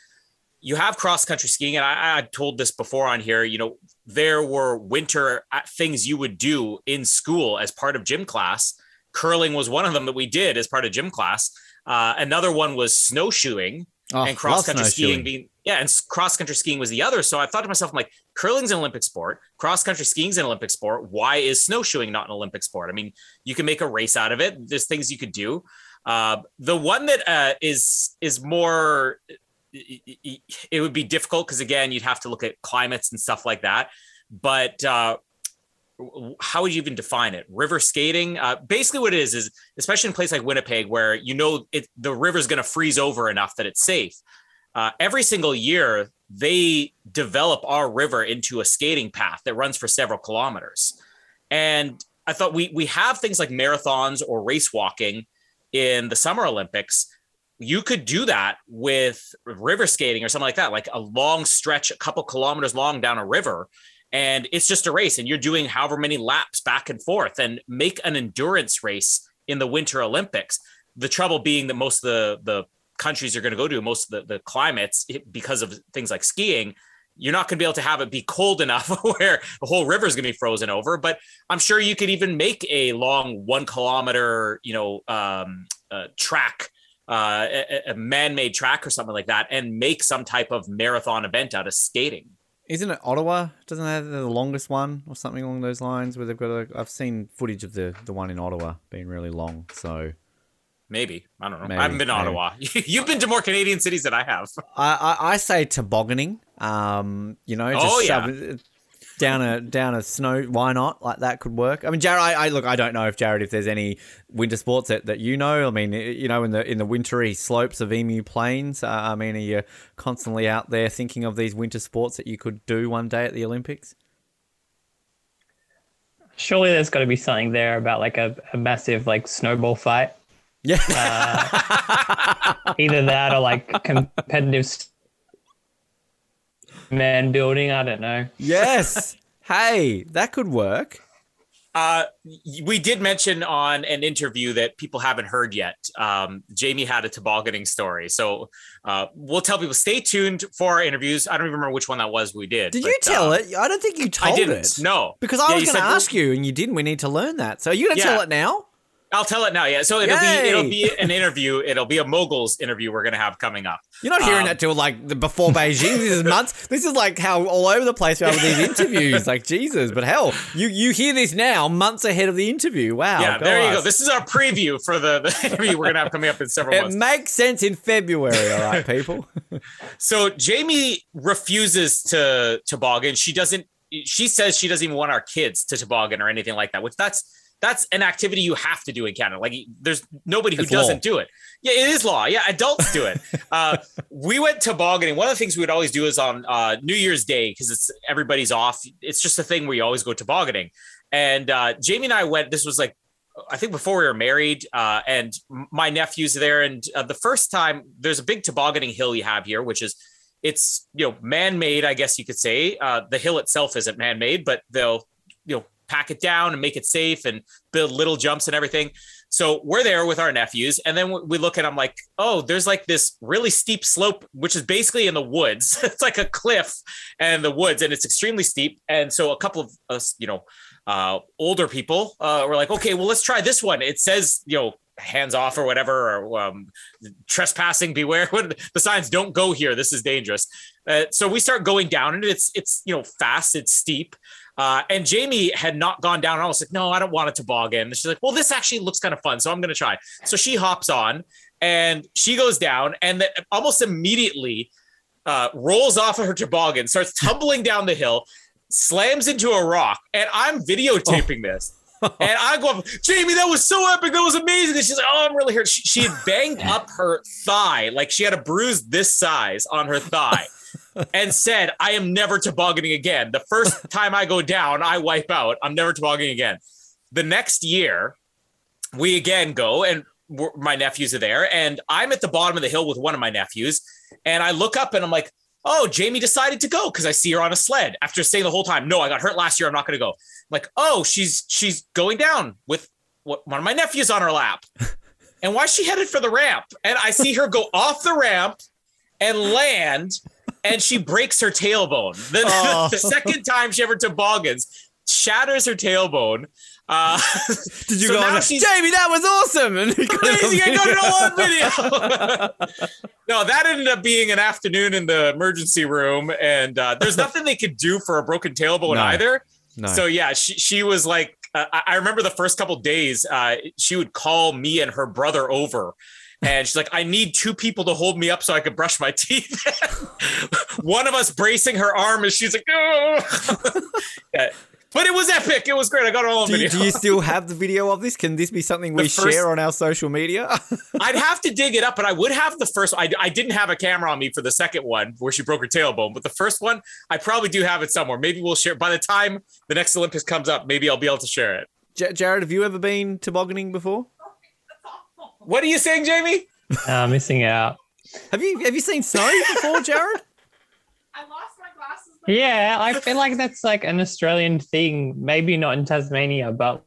you have cross country skiing and I, I told this before on here you know there were winter uh, things you would do in school as part of gym class. Curling was one of them that we did as part of gym class. Uh, another one was snowshoeing Oh, and cross country skiing being yeah, and cross country skiing was the other. So I thought to myself, I'm like, curling's an Olympic sport, cross country skiing's an Olympic sport. Why is snowshoeing not an Olympic sport? I mean, you can make a race out of it. There's things you could do. Uh, the one that uh, is is more it would be difficult because again, you'd have to look at climates and stuff like that. But uh, how would you even define it? River skating. Uh, basically, what it is is, especially in a place like Winnipeg, where you know it, the river's going to freeze over enough that it's safe. Uh, every single year, they develop our river into a skating path that runs for several kilometers. And I thought we we have things like marathons or race walking in the Summer Olympics. You could do that with river skating or something like that, like a long stretch, a couple kilometers long down a river and it's just a race and you're doing however many laps back and forth and make an endurance race in the winter olympics the trouble being that most of the the countries you're going to go to most of the, the climates because of things like skiing you're not going to be able to have it be cold enough where the whole river is going to be frozen over but i'm sure you could even make a long one kilometer you know um, uh, track uh, a, a man-made track or something like that and make some type of marathon event out of skating Isn't it Ottawa? Doesn't have the longest one or something along those lines? Where they've got a. I've seen footage of the the one in Ottawa being really long. So Maybe I don't know. Maybe, I haven't been to maybe. Ottawa. You've been to more Canadian cities than I have. I I, I say tobogganing. Um, you know, just Oh, yeah. down a down a snow. Why not? Like that could work. I mean, Jared. I, I look. I don't know if Jared, if there's any winter sports that, that you know. I mean, you know, in the in the wintry slopes of Emu Plains. Uh, I mean, are you constantly out there thinking of these winter sports that you could do one day at the Olympics? Surely there's got to be something there about like a, a massive like snowball fight. Yeah. Either that or like competitive man building. I don't know. yes. Hey, that could work. Uh, we did mention on an interview that people haven't heard yet. Um, Jamie had a tobogganing story, so uh, we'll tell people stay tuned for our interviews. I don't even remember which one that was. We did. Did but, you tell uh, it? I don't think you told it. I didn't. it. No, Because I Yeah, was going to ask you, and you didn't. We need to learn that. So are you going to Yeah. tell it now? I'll tell it now. Yeah, so it'll Yay. be it'll be an interview. It'll be a moguls interview we're gonna have coming up. You're not hearing Um, that till like the before Beijing. This is months. This is like how all over the place we are with these interviews. Like Jesus, but hell, you you hear this now months ahead of the interview. Wow. yeah, there you go. This is our preview for the, the interview we're gonna have coming up in several It months. makes sense in February. All right, people. So Jamie refuses to toboggan. She doesn't. She says she doesn't even want our kids to toboggan or anything like that. Which that's that's an activity you have to do in Canada. Like there's nobody who It's doesn't do it. Yeah, it is law. Yeah, adults do it. uh, we went tobogganing. One of the things we would always do is on uh, New Year's Day because it's everybody's off. It's just a thing where you always go tobogganing. And uh, Jamie and I went. This was like I think before we were married, uh, and my nephew's there. And uh, the first time, there's a big tobogganing hill you have here, which is it's you know man-made, I guess you could say. Uh, the hill itself isn't man-made, but they'll you know pack it down and make it safe and build little jumps and everything. So we're there with our nephews, and then we look at. I'm like, oh, there's like this really steep slope, which is basically in the woods. it's like a cliff and the woods, and it's extremely steep. And so a couple of us, you know, uh, older people uh, were like, okay, well, let's try this one. It says, you know, hands off or whatever, or um, trespassing, beware. The signs don't go here, this is dangerous. Uh, so we start going down, and it's it's you know fast, it's steep. Uh, and Jamie had not gone down. I was like, no, I don't want a toboggan. And she's like, well, this actually looks kind of fun, so I'm going to try. So she hops on, and she goes down, and then almost immediately uh, rolls off of her toboggan, starts tumbling down the hill, slams into a rock, and I'm videotaping this. and I go, up, Jamie, that was so epic. That was amazing. And she's like, Oh, I'm really hurt. She, she had banged up her thigh, like she had a bruise this size on her thigh, and said, I am never tobogganing again. The first time I go down, I wipe out. I'm never tobogganing again. The next year, we again go, and we're, my nephews are there, and I'm at the bottom of the hill with one of my nephews, and I look up and I'm like, oh, Jamie decided to go because I see her on a sled after saying the whole time, no, I got hurt last year. I'm not going to go. I'm like, oh, she's she's going down with what, one of my nephews on her lap. And why is she headed for the ramp? And I see her go off the ramp and land, and she breaks her tailbone. The, Oh. the second time she ever toboggans, shatters her tailbone. Uh, Did you so go? now on, she's- Jamie, that was awesome. And you got it on Amazing! I got it all on video. no, that ended up being an afternoon in the emergency room, and uh, there's nothing they could do for a broken tailbone No. either. No. So yeah, she she was like, uh, I remember the first couple days, uh, she would call me and her brother over. And she's like, I need two people to hold me up so I could brush my teeth. One of us bracing her arm as she's like, "Ugh." yeah. But it was epic. It was great. I got it all on do, you, video. do you still have the video of this? Can this be something we first- share on our social media? I'd have to dig it up, but I would have the first. I, I didn't have a camera on me for the second one where she broke her tailbone, but the first one I probably do have it somewhere. Maybe we'll share. By the time the next Olympics comes up, maybe I'll be able to share it. J- Jared, have you ever been tobogganing before? What are you saying, Jamie? Uh, missing out. Have you have you seen snow before, Jared? I lost my glasses. Yeah, I feel like that's like an Australian thing. Maybe not in Tasmania, but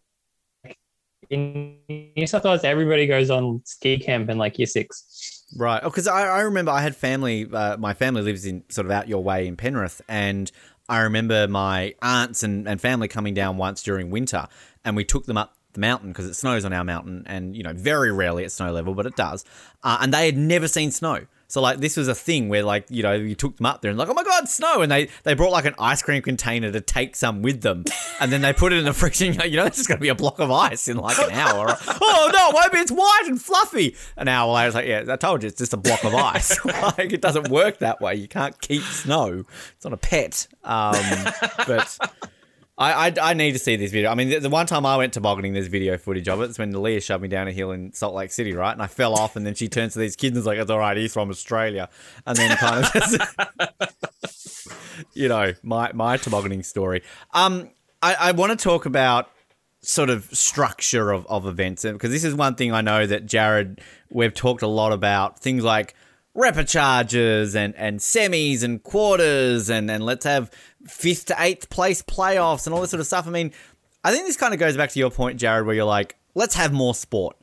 in New South Wales, everybody goes on ski camp in like year six. Right. Oh, because I, I remember I had family. Uh, my family lives in sort of out your way in Penrith, and I remember my aunts and, and family coming down once during winter, and we took them up the mountain because it snows on our mountain, and you know very rarely at snow level, but it does. Uh, and they had never seen snow, So like this was a thing where like you know you took them up there and like oh my god snow and they they brought like an ice cream container to take some with them and then they put it in the freezing you know it's just gonna be a block of ice in like an hour. oh no, it won't be. It's white and fluffy. An hour later, it's like yeah, I told you it's just a block of ice. like it doesn't work that way. You can't keep snow. It's not a pet. Um, but. I, I, I need to see this video. I mean, the, the one time I went tobogganing, there's video footage of it. It's when Leah shoved me down a hill in Salt Lake City, right? And I fell off, and then she turns to these kids and is like, "It's all right, he's from Australia," and then kind of, you know, my my tobogganing story. Um, I, I want to talk about sort of structure of, of events because this is one thing I know that Jared we've talked a lot about things like repechages and and semis and quarters and and let's have fifth to eighth place playoffs and all this sort of stuff. I mean, I think this kind of goes back to your point, Jared, where you're like, let's have more sport.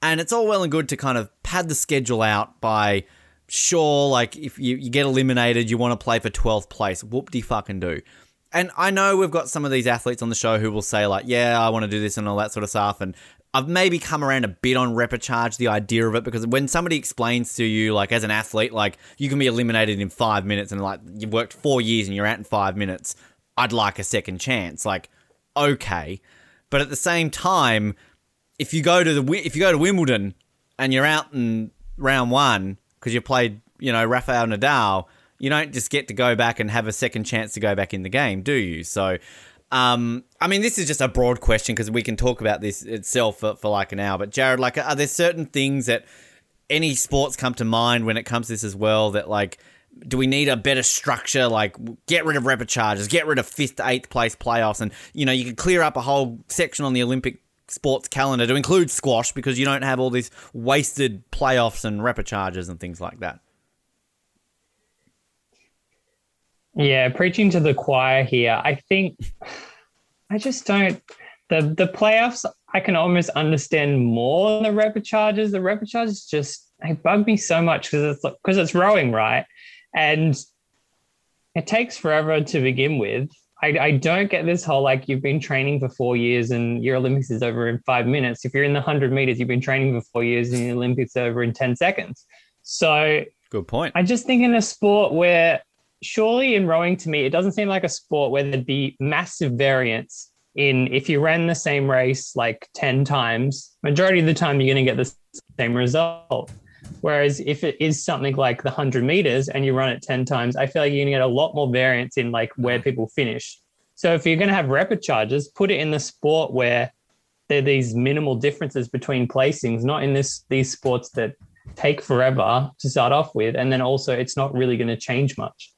And it's all well and good to kind of pad the schedule out by, sure, like if you, you get eliminated, you want to play for 12th place. Whoop de fucking do. And I know we've got some of these athletes on the show who will say, like, yeah, I want to do this and all that sort of stuff. And I've maybe come around a bit on repechage, the idea of it, because when somebody explains to you, like as an athlete, like you can be eliminated in five minutes and like you've worked four years and you're out in five minutes, I'd like a second chance. Like, okay. But at the same time, if you go to the if you go to Wimbledon and you're out in round one because you played, you know, Rafael Nadal, you don't just get to go back and have a second chance to go back in the game, do you? So um, I mean, this is just a broad question because we can talk about this itself for, for like an hour. But Jared, like, are there certain things that any sports come to mind when it comes to this as well? That like, do we need a better structure? Like, get rid of repechages, get rid of fifth to eighth place playoffs, and you know, you could clear up a whole section on the Olympic sports calendar to include squash because you don't have all these wasted playoffs and repechages and things like that. Yeah, preaching to the choir here. I think I just don't the the playoffs. I can almost understand more than the repechages. The repechages just they bug me so much because it's because it's rowing right, and it takes forever to begin with. I, I don't get this whole like you've been training for four years and your Olympics is over in five minutes. If you're in the hundred meters, you've been training for four years and your Olympics over in ten seconds. So good point. I just think in a sport where surely in rowing to me, it doesn't seem like a sport where there'd be massive variance in if you ran the same race like 10 times, majority of the time you're going to get the same result. Whereas if it is something like the 100 meters and you run it 10 times, I feel like you're going to get a lot more variance in like where people finish. So if you're going to have repechages, put it in the sport where there are these minimal differences between placings, not in this these sports that take forever to start off with. And then also it's not really going to change much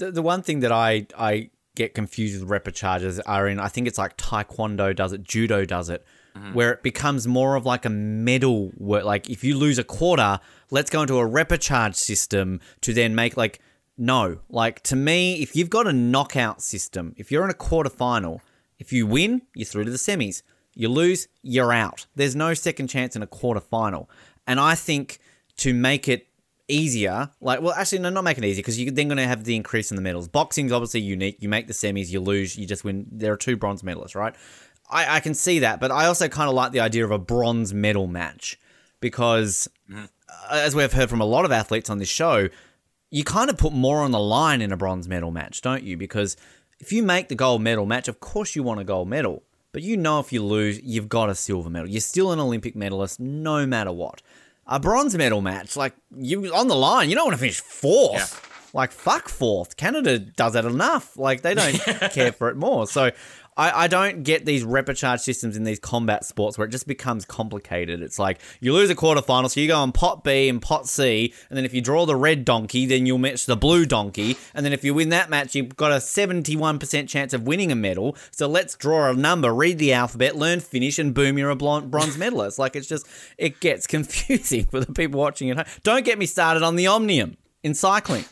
the, the one thing that I I get confused with repechages are in I think it's like taekwondo does it, judo does it, mm-hmm. where it becomes more of like a medal work. Like if you lose a quarter, let's go into a repechage system to then make like no. Like to me, if you've got a knockout system, if you're in a quarter final, if you win, you're through to the semis. You lose, you're out. There's no second chance in a quarter final. And I think to make it easier. Like, well, actually, no, not make it easy because you're then going to have the increase in the medals. Boxing's obviously unique. You make the semis, you lose, you just win. There are two bronze medalists, right? I, I can see that, but I also kind of like the idea of a bronze medal match because, mm. as we've heard from a lot of athletes on this show, you kind of put more on the line in a bronze medal match, don't you? Because if you make the gold medal match, of course you want a gold medal. But you know if you lose, you've got a silver medal. You're still an Olympic medalist no matter what a bronze medal match. Like you on the line, you don't want to finish fourth. Yeah. Like fuck fourth. Canada does that enough. Like they don't care for it more. So I, I don't get these repechage systems in these combat sports where it just becomes complicated. It's like you lose a quarterfinal, so you go on pot B and pot C, and then if you draw the red donkey, then you'll match the blue donkey, and then if you win that match, you've got a 71% chance of winning a medal. So let's draw a number, read the alphabet, learn Finnish, and boom, you're a bronze medalist. Like it's just, it gets confusing for the people watching at home. Don't get me started on the Omnium in cycling.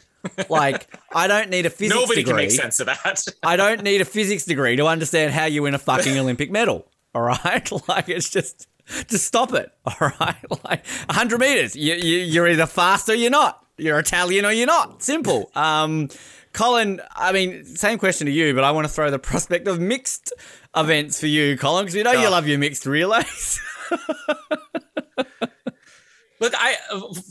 Like, I don't need a physics Nobody degree. can make sense of that. I don't need a physics degree to understand how you win a fucking Olympic medal. All right, like it's just just stop it. All right, like 100 meters, you, you you're either fast or you're not. You're Italian or you're not. Simple. Um, Colin, I mean, same question to you, but I want to throw the prospect of mixed events for you, Colin, because you know oh. you love your mixed relays. Look, I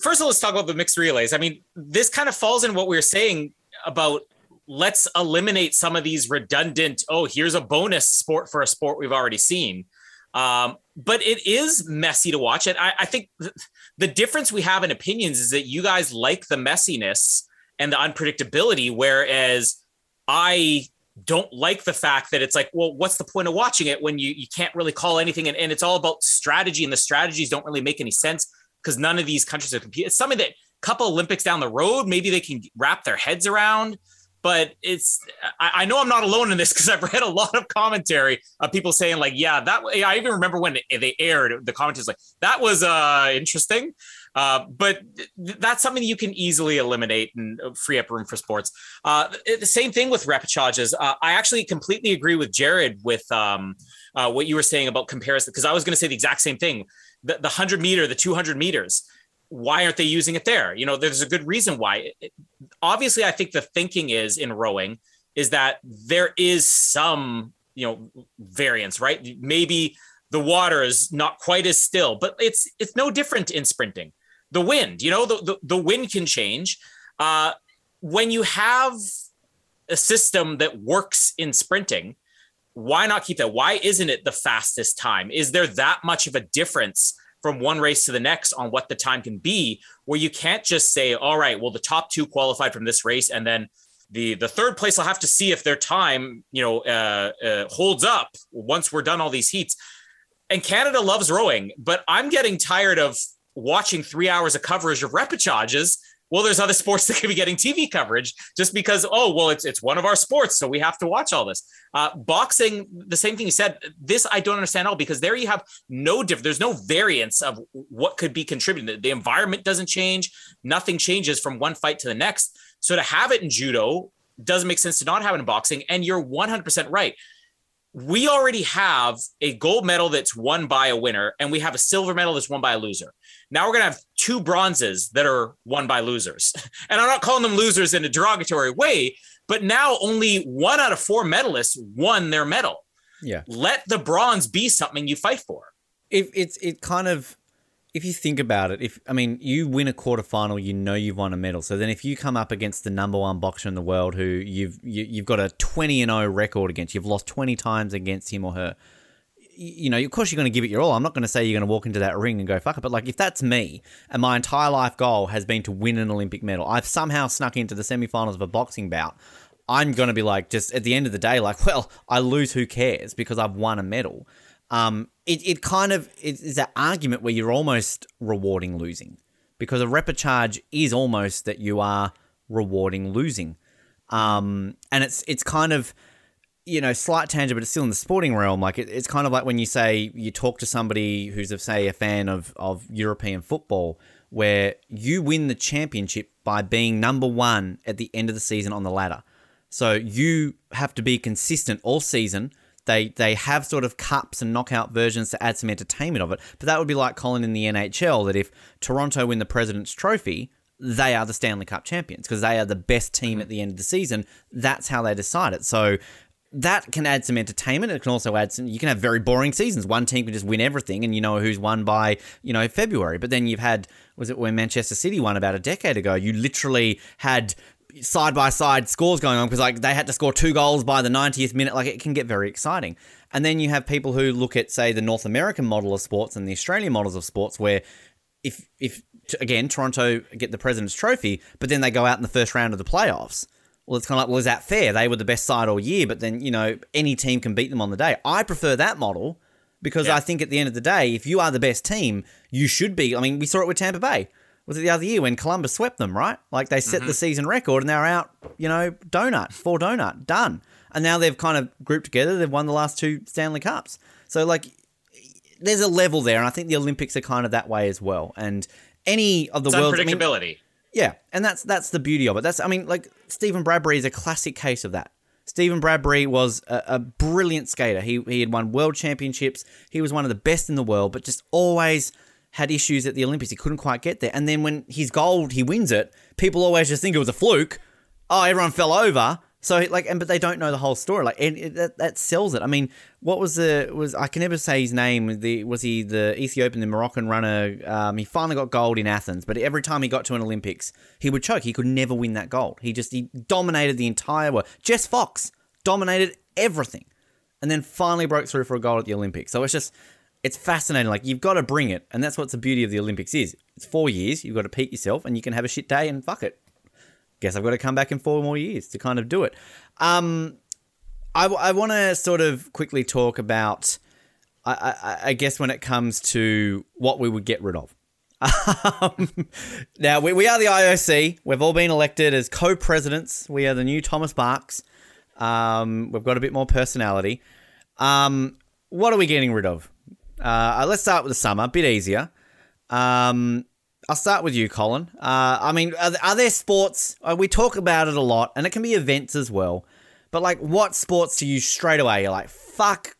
first of all, let's talk about the mixed relays. I mean, this kind of falls in what we were saying about let's eliminate some of these redundant. Oh, here's a bonus sport for a sport we've already seen. Um, but it is messy to watch. And I, I think th- the difference we have in opinions is that you guys like the messiness and the unpredictability, whereas I don't like the fact that it's like, well, what's the point of watching it when you you can't really call anything and, and it's all about strategy and the strategies don't really make any sense because none of these countries are competing. It's something that couple Olympics down the road, maybe they can wrap their heads around. But it's I, I know I'm not alone in this because I've read a lot of commentary of people saying like, yeah, that I even remember when they aired the commentaries like that was uh interesting. Uh, but th- that's something you can easily eliminate and free up room for sports. Uh, the same thing with repechages. Uh, I actually completely agree with Jared with um, uh, what you were saying about comparison because I was going to say the exact same thing. The, the 100 meter, the 200 meters, why aren't they using it there? You know, there's a good reason why. Obviously, I think the thinking is in rowing is that there is some, you know, variance, right? Maybe the water is not quite as still, but it's it's no different in sprinting the wind. You know, the, the, the wind can change. Uh, when you have a system that works in sprinting, why not keep that? Why isn't it the fastest time? Is there that much of a difference from one race to the next on what the time can be where you can't just say, all right, well, the top two qualified from this race and then the the third place i'll have to see if their time you know uh, uh, holds up once we're done all these heats and canada loves rowing but i'm getting tired of watching three hours of coverage of repechages well there's other sports that could be getting tv coverage just because oh well it's it's one of our sports so we have to watch all this. Uh, boxing the same thing you said. This i don't understand all because there you have no different there's no variance of what could be contributing. The environment doesn't change. Nothing changes from one fight to the next. So to have it in judo doesn't make sense to not have it in boxing and you're 100% right we already have a gold medal that's won by a winner and we have a silver medal that's won by a loser now we're going to have two bronzes that are won by losers. And I'm not calling them losers in a derogatory way, but now only one out of four medalists won their medal. Yeah. Let the bronze be something you fight for. If it's it kind of if you think about it, if I mean you win a quarterfinal, you know you've won a medal. So then if you come up against the number one boxer in the world who you've you, have you have got a 20 and 0 record against, you've lost 20 times against him or her you know, of course you're going to give it your all. I'm not going to say you're going to walk into that ring and go fuck it, but like if that's me and my entire life goal has been to win an Olympic medal, I've somehow snuck into the semifinals of a boxing bout. I'm going to be like, just at the end of the day, like, well, I lose, who cares? Because I've won a medal. Um, it, it kind of is an argument where you're almost rewarding losing because a repechage is almost that you are rewarding losing. Um, and it's it's kind of you know, slight tangent, but it's still in the sporting realm. Like it, it's kind of like when you say you talk to somebody who's, a, say, a fan of of European football, where you win the championship by being number one at the end of the season on the ladder. So you have to be consistent all season. They they have sort of cups and knockout versions to add some entertainment of it. But that would be like Colin in the NHL that if Toronto win the President's Trophy, they are the Stanley Cup champions because they are the best team mm-hmm. at the end of the season. That's how they decide it. So that can add some entertainment. It can also add some. You can have very boring seasons. One team can just win everything, and you know who's won by you know February. But then you've had was it when Manchester City won about a decade ago? You literally had side by side scores going on because like they had to score two goals by the 90th minute. Like it can get very exciting. And then you have people who look at say the North American model of sports and the Australian models of sports where if if again Toronto get the President's Trophy, but then they go out in the first round of the playoffs well, it's kind of like, well, is that fair? They were the best side all year, but then, you know, any team can beat them on the day. I prefer that model because yeah. I think at the end of the day, if you are the best team, you should be. I mean, we saw it with Tampa Bay. Was it the other year when Columbus swept them, right? Like they set mm-hmm. the season record and they're out, you know, donut, four donut, done. And now they've kind of grouped together. They've won the last two Stanley Cups. So, like, there's a level there. And I think the Olympics are kind of that way as well. And any of the world unpredictability. I mean, yeah, and that's that's the beauty of it. That's I mean, like Steven Bradbury is a classic case of that. Steven Bradbury was a, a, brilliant skater. He he had won world championships. He was one of the best in the world, but just always had issues at the Olympics. He couldn't quite get there. And then when he's gold, he wins it. People always just think it was a fluke. Oh, everyone fell over. So like, and but they don't know the whole story. Like, and it, that, that sells it. I mean, what was the was I can never say his name. The was he the Ethiopian, the Moroccan runner? Um, he finally got gold in Athens, but every time he got to an Olympics, he would choke. He could never win that gold. He just he dominated the entire world. Jess Fox dominated everything, and then finally broke through for a gold at the Olympics. So it's just it's fascinating. Like you've got to bring it, and that's what the beauty of the Olympics is. It's four years. You've got to peak yourself, and you can have a shit day and fuck it guess I've got to come back in four more years to kind of do it. Um, I, I want to sort of quickly talk about, I, I, I, guess, when it comes to what we would get rid of. Um, now, we, we are the IOC. We've all been elected as co presidents. We are the new Thomas Bachs. Um, we've got a bit more personality. Um, what are we getting rid of? Uh, let's start with the summer, a bit easier. Um, I'll start with you, Colin. Uh, I mean, are, are there sports? Uh, we talk about it a lot, and it can be events as well. But like, what sports do you straight away? You're like, fuck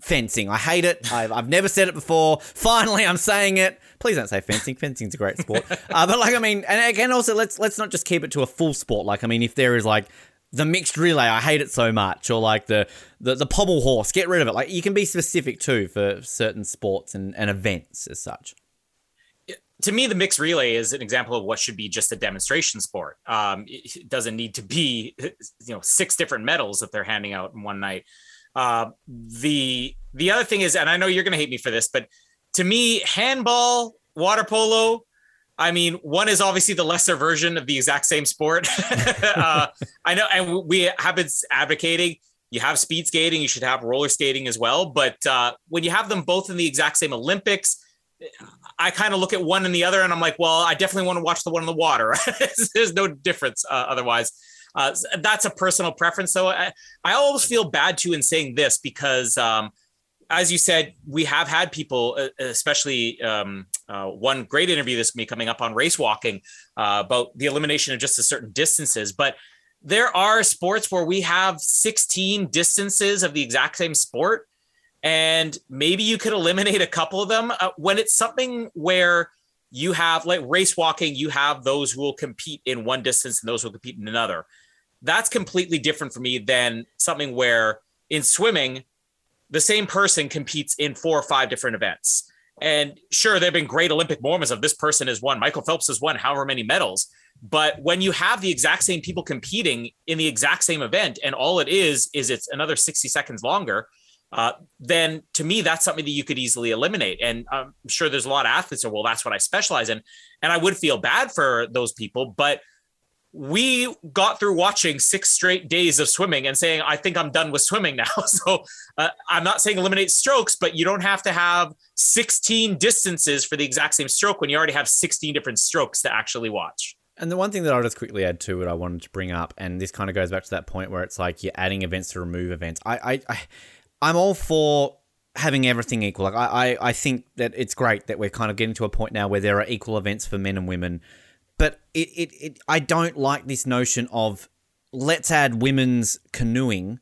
fencing. I hate it. I've, I've never said it before. Finally, I'm saying it. Please don't say fencing. Fencing's a great sport. Uh, but like, I mean, and again, also let's let's not just keep it to a full sport. Like, I mean, if there is like the mixed relay, I hate it so much, or like the the, the pommel horse, get rid of it. Like, you can be specific too for certain sports and, and events as such to me, the mixed relay is an example of what should be just a demonstration sport. Um, it doesn't need to be, you know, six different medals that they're handing out in one night. Uh, the the other thing is, and I know you're going to hate me for this, but to me, handball, water polo. I mean, one is obviously the lesser version of the exact same sport. uh, I know, and we have been advocating you have speed skating, you should have roller skating as well. But uh, when you have them both in the exact same Olympics, I kind of look at one and the other, and I'm like, well, I definitely want to watch the one in the water. There's no difference uh, otherwise. Uh, that's a personal preference. So I, I always feel bad too in saying this because, um, as you said, we have had people, uh, especially um, uh, one great interview this me coming up on race walking uh, about the elimination of just a certain distances. But there are sports where we have 16 distances of the exact same sport and maybe you could eliminate a couple of them uh, when it's something where you have like race walking you have those who will compete in one distance and those who will compete in another that's completely different for me than something where in swimming the same person competes in four or five different events and sure there have been great olympic moments of this person has won michael phelps has won however many medals but when you have the exact same people competing in the exact same event and all it is is it's another 60 seconds longer uh, then to me, that's something that you could easily eliminate. And I'm sure there's a lot of athletes that, well, that's what I specialize in. And I would feel bad for those people. But we got through watching six straight days of swimming and saying, I think I'm done with swimming now. So uh, I'm not saying eliminate strokes, but you don't have to have 16 distances for the exact same stroke when you already have 16 different strokes to actually watch. And the one thing that I'll just quickly add to it, I wanted to bring up, and this kind of goes back to that point where it's like you're adding events to remove events. I, I, I I'm all for having everything equal. Like I, I, I think that it's great that we're kind of getting to a point now where there are equal events for men and women. But it, it, it I don't like this notion of let's add women's canoeing,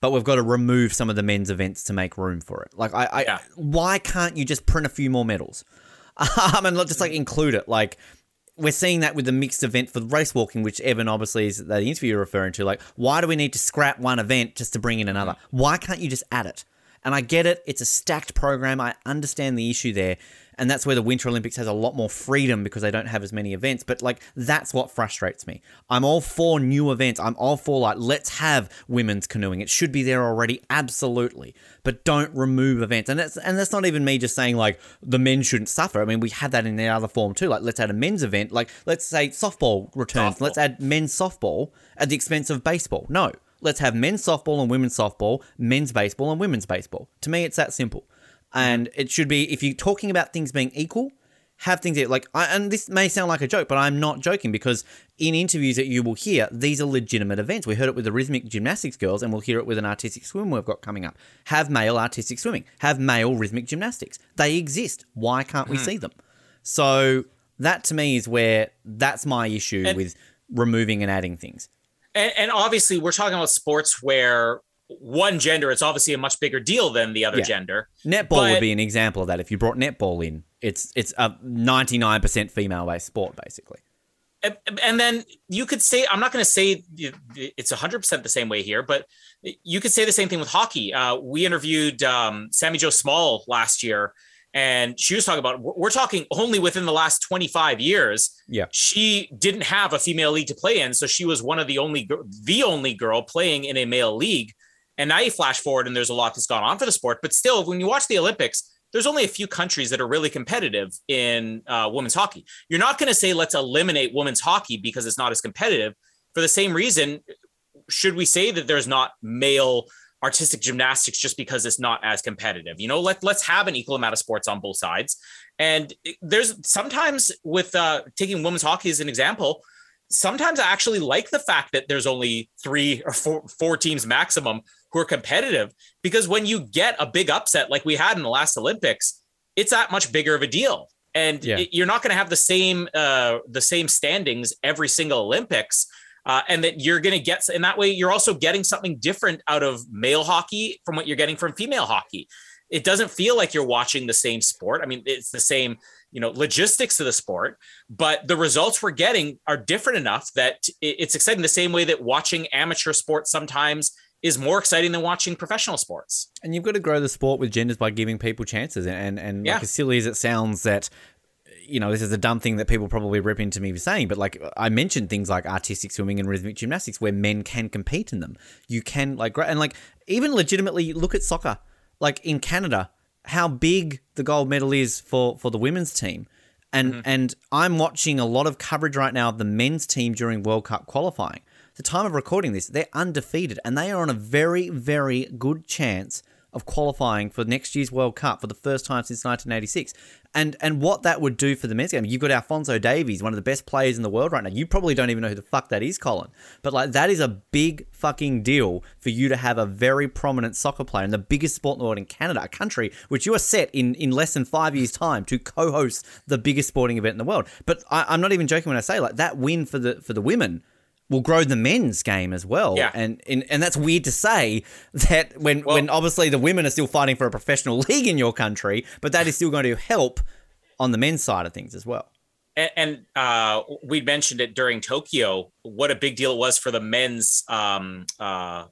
but we've got to remove some of the men's events to make room for it. Like I, I yeah. why can't you just print a few more medals? Um, and just like include it. Like we're seeing that with the mixed event for race walking, which Evan obviously is the interview you're referring to. Like, why do we need to scrap one event just to bring in another? Why can't you just add it? And I get it, it's a stacked program. I understand the issue there and that's where the Winter Olympics has a lot more freedom because they don't have as many events. But like that's what frustrates me. I'm all for new events. I'm all for like let's have women's canoeing. It should be there already, absolutely. But don't remove events. And that's and that's not even me just saying like the men shouldn't suffer. I mean, we had that in the other form too. Like let's add a men's event. Like let's say softball returns. Softball. Let's add men's softball at the expense of baseball. No. Let's have men's softball and women's softball, men's baseball and women's baseball. To me, it's that simple and it should be if you're talking about things being equal have things that, like I, and this may sound like a joke but i'm not joking because in interviews that you will hear these are legitimate events. We heard it with the rhythmic gymnastics girls and we'll hear it with an artistic swim we've got coming up. Have male artistic swimming. Have male rhythmic gymnastics. They exist. Why can't we mm. see them? So that to me is where that's my issue and, with removing and adding things. And, and obviously we're talking about sports where one gender, it's obviously a much bigger deal than the other yeah. gender. Netball but, would be an example of that. If you brought netball in, it's it's a ninety nine percent female based sport, basically. and, and then you could say I'm not going to say it's 100% the same way here, but you could say the same thing with hockey. Uh, we interviewed um, Sami Jo Small last year, and she was talking about we're talking only within the last 25 years. Yeah, she didn't have a female league to play in, so she was one of the only the only girl playing in a male league. And now you flash forward, and there's a lot that's gone on for the sport. But still, when you watch the Olympics, there's only a few countries that are really competitive in uh, women's hockey. You're not going to say let's eliminate women's hockey because it's not as competitive. For the same reason, should we say that there's not male artistic gymnastics just because it's not as competitive? You know, let let's have an equal amount of sports on both sides. And there's sometimes with uh, taking women's hockey as an example, sometimes I actually like the fact that there's only three or four, four teams maximum who are competitive because when you get a big upset like we had in the last Olympics, it's that much bigger of a deal. And yeah. it, you're not going to have the same uh, the same standings every single Olympics. Uh, and that you're going to get in that way you're also getting something different out of male hockey from what you're getting from female hockey it doesn't feel like you're watching the same sport i mean it's the same you know logistics to the sport but the results we're getting are different enough that it's exciting the same way that watching amateur sports sometimes is more exciting than watching professional sports. And you've got to grow the sport with genders by giving people chances. And and yeah. like as silly as it sounds that you know, this is a dumb thing that people probably rip into me for saying, but like I mentioned things like artistic swimming and rhythmic gymnastics where men can compete in them. You can like and like even legitimately look at soccer. Like in Canada, how big the gold medal is for for the women's team. And mm-hmm. and I'm watching a lot of coverage right now of the men's team during World Cup qualifying the time of recording this, they're undefeated and they are on a very, very good chance of qualifying for next year's World Cup for the first time since 1986. And and what that would do for the men's game, you've got Alfonso Davies, one of the best players in the world right now. You probably don't even know who the fuck that is, Colin. But like that is a big fucking deal for you to have a very prominent soccer player in the biggest sport in the world in Canada, a country which you are set in in less than five years' time to co-host the biggest sporting event in the world. But I, I'm not even joking when I say like that win for the for the women will grow the men's game as well. Yeah. And, and and that's weird to say that when well, when obviously the women are still fighting for a professional league in your country, but that is still going to help on the men's side of things as well and, and uh, we mentioned it during Tokyo. What a big deal it was for the men's um, uh,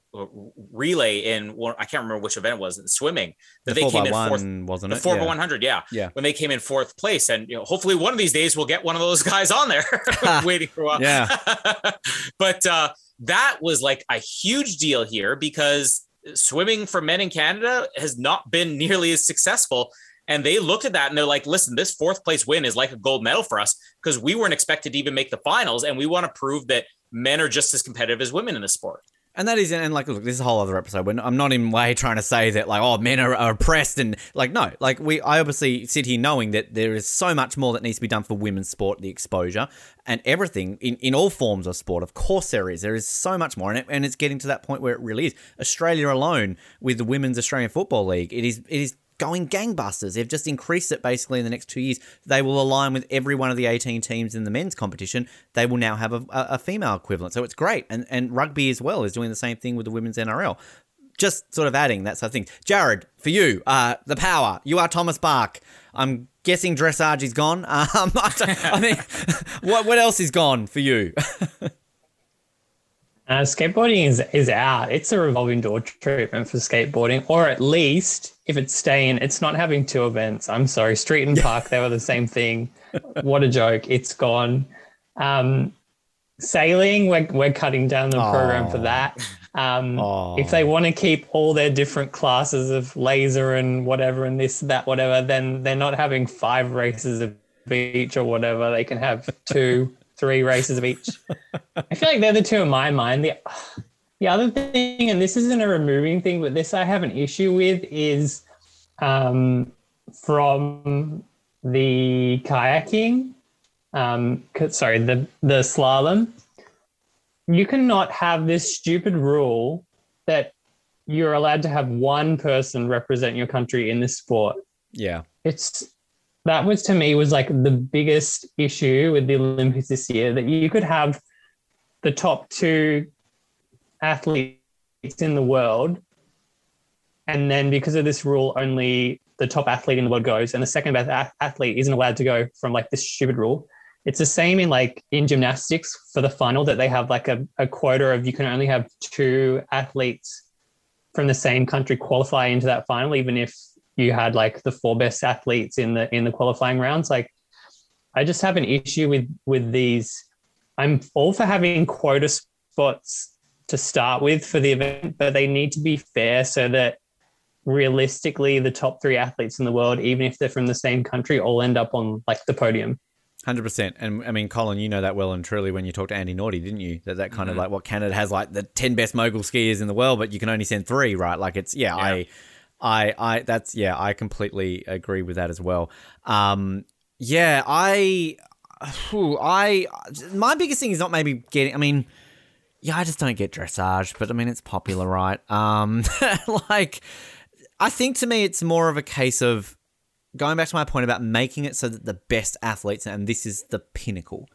relay in I can't remember which event it was in swimming that the they came in one, fourth. Wasn't the four by one hundred? Yeah, yeah. When they came in fourth place, and you know, hopefully one of these days we'll get one of those guys on there waiting for a while. Yeah, but uh, that was like a huge deal here because swimming for men in Canada has not been nearly as successful and they looked at that and they're like, listen, this fourth place win is like a gold medal for us because we weren't expected to even make the finals. And we want to prove that men are just as competitive as women in the sport. And that is, and like, look, this is a whole other episode. When I'm not in way trying to say that, like, oh, men are, are, oppressed, and like, no, like, we, I obviously sit here knowing that there is so much more that needs to be done for women's sport, the exposure, and everything in, in all forms of sport. Of course, there is. There is so much more, and, it, and it's getting to that point where it really is. Australia alone, with the Women's Australian Football League, it is, it is going gangbusters. They've just increased it basically in the next two years. They will align with every one of the 18 teams in the men's competition. They will now have a, a female equivalent. So it's great. And, and rugby as well is doing the same thing with the women's NRL. Just sort of adding that sort of thing. Jared, for you, uh, the power. You are Thomas Bach. I'm guessing dressage is gone. Um, I, I mean, what, what else is gone for you? Uh, skateboarding is is out. It's a revolving door treatment for skateboarding, or at least if it's staying, it's not having two events. I'm sorry, Street and Park, they were the same thing. What a joke! It's gone. Um, sailing, we're we're cutting down the program for that. Um, if they want to keep all their different classes of laser and whatever and this that whatever, then they're not having five races of each or whatever. They can have two three races of each. I feel like they're the two in my mind. The the other thing, and this isn't a removing thing, but this I have an issue with is um, from the kayaking. Um, sorry, the the slalom. You cannot have this stupid rule that you're allowed to have one person represent your country in this sport. Yeah. It's that was to me was like the biggest issue with the Olympics this year that you could have the top two athletes in the world, and then because of this rule, only the top athlete in the world goes, and the second best athlete isn't allowed to go from like this stupid rule. it's the same in like in gymnastics for the final that they have like a, a quota of you can only have two athletes from the same country qualify into that final, even if you had like the four best athletes in the in the qualifying rounds. Like I just have an issue with with these. I'm all for having quota spots to start with for the event, but they need to be fair so that realistically the top three athletes in the world, even if they're from the same country, all end up on like the podium. Hundred percent, and I mean, Colin, you know that well and truly when you talked to Andi Naude, didn't you? That that kind mm-hmm. of like what Canada has like the ten best mogul skiers in the world, but you can only send three, right? Like it's yeah, yeah. I, I, I, that's yeah, I completely agree with that as well. Um, yeah, I, I, my biggest thing is not maybe getting. I mean, yeah, I just don't get dressage, but I mean, it's popular, right? Um, like, I think to me, it's more of a case of going back to my point about making it so that the best athletes, and this is the pinnacle.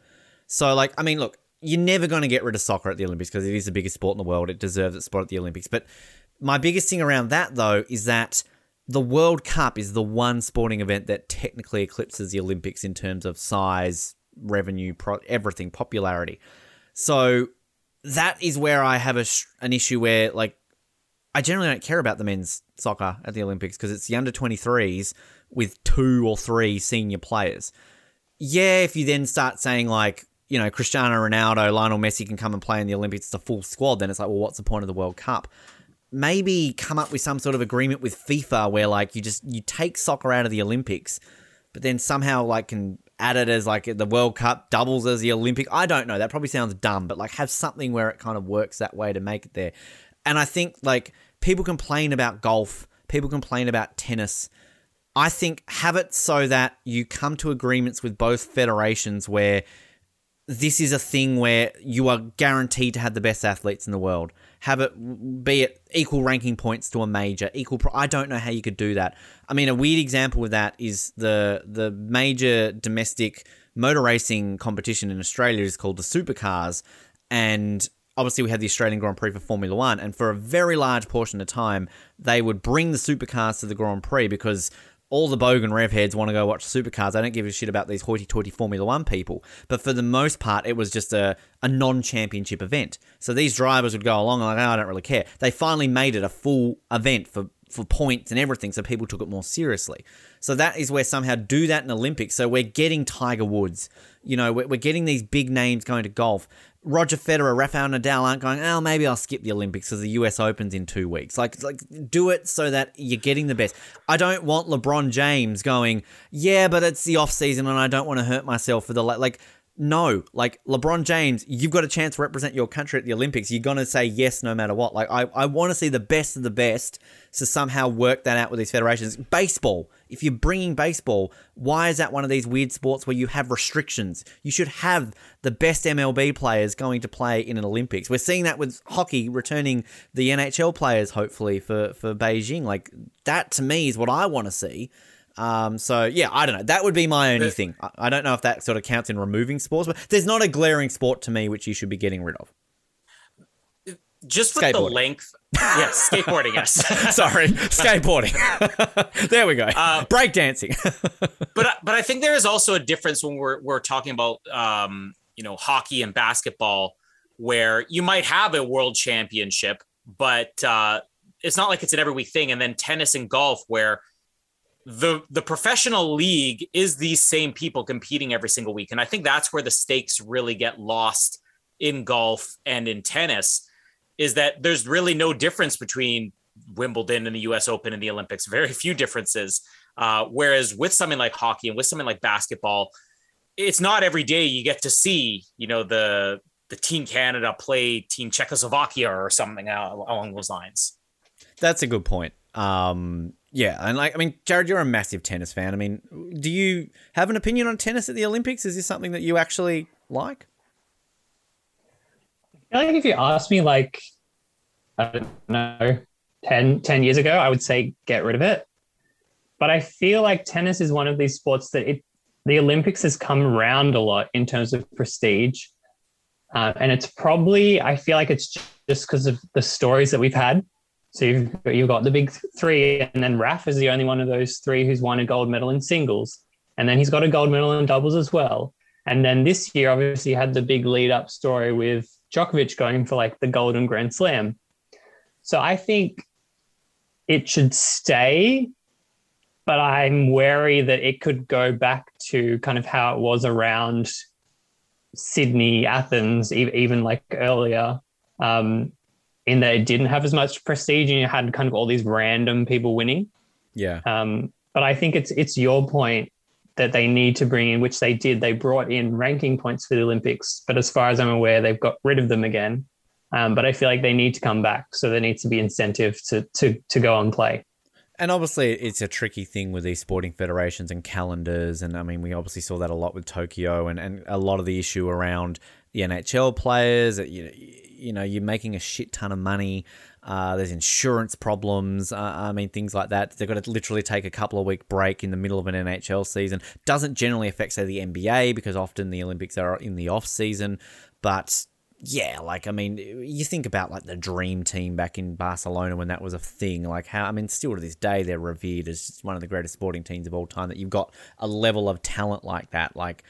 So, like, I mean, look, you're never going to get rid of soccer at the Olympics because it is the biggest sport in the world. It deserves its spot at the Olympics. But my biggest thing around that, though, is that the World Cup is the one sporting event that technically eclipses the Olympics in terms of size, revenue, pro- everything, popularity. So that is where I have a, an issue where, like, I generally don't care about the men's soccer at the Olympics because it's the under 23s with two or three senior players. Yeah, if you then start saying like, you know, Cristiano Ronaldo, Lionel Messi can come and play in the Olympics, it's a full squad, then it's like, well, what's the point of the World Cup? Maybe come up with some sort of agreement with FIFA where like you just you take soccer out of the Olympics, but then somehow like can add it as like the World Cup doubles as the Olympic. I don't know. That probably sounds dumb, but like have something where it kind of works that way to make it there. And I think like people complain about golf, people complain about tennis I think have it so that you come to agreements with both federations where this is a thing where you are guaranteed to have the best athletes in the world. Have it be it equal ranking points to a major, equal. Pro- I don't know how you could do that. I mean, a weird example of that is the the major domestic motor racing competition in Australia is called the Supercars, and obviously we had the Australian Grand Prix for Formula One, and for a very large portion of time, they would bring the supercars to the Grand Prix because all the bogan rev heads want to go watch supercars. I don't give a shit about these hoity-toity Formula One people. But for the most part, it was just a, a non-championship event. So these drivers would go along and like, oh, I don't really care. They finally made it a full event for for points and everything, so people took it more seriously. So that is where somehow do that in Olympics. So we're getting Tiger Woods, you know, we're, we're getting these big names going to golf. Roger Federer, Rafael Nadal aren't going, oh, maybe I'll skip the Olympics because the US Opens in two weeks. Like, like, do it so that you're getting the best. I don't want LeBron James going, yeah, but it's the off season and I don't want to hurt myself for the like. No, like LeBron James, you've got a chance to represent your country at the Olympics. You're gonna say yes no matter what. Like I, I want to see the best of the best to somehow work that out with these federations. Baseball, if you're bringing baseball, why is that one of these weird sports where you have restrictions? You should have the best MLB players going to play in an Olympics. We're seeing that with hockey returning the NHL players hopefully for for Beijing. Like that to me is what I want to see. Um, so yeah, I don't know. That would be my only thing. I don't know if that sort of counts in removing sports, but there's not a glaring sport to me which you should be getting rid of. Just with the length, yes, skateboarding. Yes, sorry, skateboarding. there we go. Uh, Breakdancing. but but I think there is also a difference when we're we're talking about um, you know hockey and basketball, where you might have a world championship, but uh, it's not like it's an every week thing. And then tennis and golf, where the the professional league is these same people competing every single week. And i think that's where the stakes really get lost in golf and in tennis is that there's really no difference between wimbledon and the us open and the olympics. Very few differences. Uh, whereas with something like hockey and with something like basketball it's not every day you get to see you know the the team canada play team czechoslovakia or something along those lines. That's a good point. Um yeah, and like I mean, Jared, you're a massive tennis fan. I mean, do you have an opinion on tennis at the Olympics? Is this something that you actually like? I like if you asked me, like, I don't know, 10, 10 years ago, I would say get rid of it. But I feel like tennis is one of these sports that it the Olympics has come around a lot in terms of prestige. Uh, and it's probably, I feel like it's just because of the stories that we've had so you've, you've got the big three, and then Raf is the only one of those three who's won a gold medal in singles. And then he's got a gold medal in doubles as well. And then this year, obviously, had the big lead up story with Djokovic going for like the Golden Grand Slam. So I think it should stay, but I'm wary that it could go back to kind of how it was around Sydney, Athens, even like earlier, um, in that it didn't have as much prestige and you had kind of all these random people winning. Yeah. Um, but I think it's it's your point that they need to bring in, which they did. They brought in ranking points for the Olympics, but as far as I'm aware, they've got rid of them again. Um, but I feel like they need to come back, so there needs to be incentive to to to go and play. And obviously, it's a tricky thing with these sporting federations and calendars. And I mean, we obviously saw that a lot with Tokyo and, and a lot of the issue around the NHL players. You know, you know, you're making a shit ton of money. Uh, there's insurance problems. Uh, I mean, things like that. They've got to literally take a couple of week break in the middle of an NHL season. Doesn't generally affect, say, the NBA because often the Olympics are in the off season. But yeah, like I mean, you think about like the dream team back in Barcelona when that was a thing. Like how I mean, still to this day they're revered as one of the greatest sporting teams of all time. That you've got a level of talent like that. Like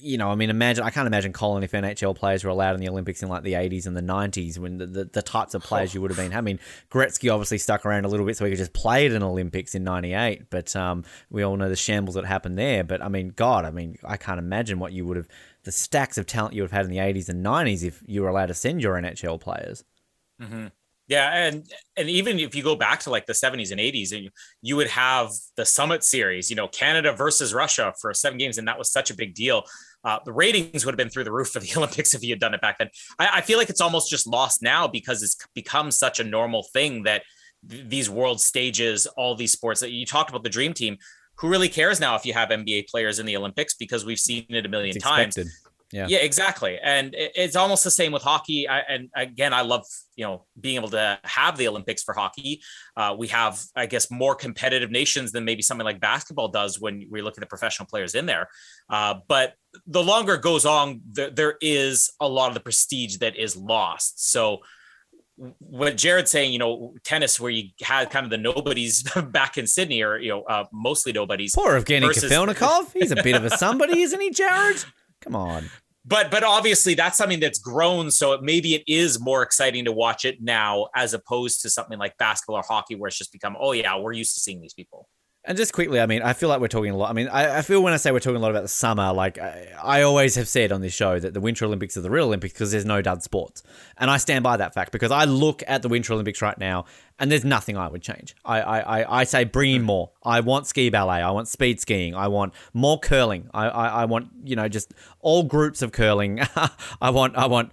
you know, I mean, imagine I can't imagine Colin if NHL players were allowed in the Olympics in like the 80s and the 90s when the, the, the types of players you would have been. I mean, Gretzky obviously stuck around a little bit so he could just play at an Olympics in 98, but um, we all know the shambles that happened there. But I mean, God, I mean, I can't imagine what you would have the stacks of talent you would have had in the 80s and 90s if you were allowed to send your NHL players. Mm-hmm. Yeah, and and even if you go back to like the 70s and 80s, you, you would have the Summit Series, you know, Canada versus Russia for seven games, and that was such a big deal. Uh, the ratings would have been through the roof for the Olympics if he had done it back then. I, I feel like it's almost just lost now because it's become such a normal thing that th- these world stages, all these sports that you talked about the dream team. Who really cares now if you have NBA players in the Olympics because we've seen it a million times. Yeah. Yeah, exactly. And it- it's almost the same with hockey. I, and again, I love you know being able to have the Olympics for hockey. Uh, we have, I guess, more competitive nations than maybe something like basketball does when we look at the professional players in there. Uh, but the longer it goes on, there, there is a lot of the prestige that is lost. So what Jared's saying, you know, tennis where you had kind of the nobodies back in Sydney, or you know, uh, mostly nobodies. Poor Evgeny versus- Kafelnikov. He's a bit of a somebody, isn't he, Jared? Come on. but but obviously that's something that's grown so it, maybe it is more exciting to watch it now as opposed to something like basketball or hockey where it's just become oh yeah we're used to seeing these people And just quickly, I mean, I feel like we're talking a lot. I mean, I, I feel when I say we're talking a lot about the summer, like I, I always have said on this show that the Winter Olympics are the real Olympics because there's no dud sports. And I stand by that fact because I look at the Winter Olympics right now and there's nothing I would change. I, I, I, I say bring in hmm. more. I want ski ballet. I want speed skiing. I want more curling. I, I, I want, you know, just all groups of curling. I want, I want,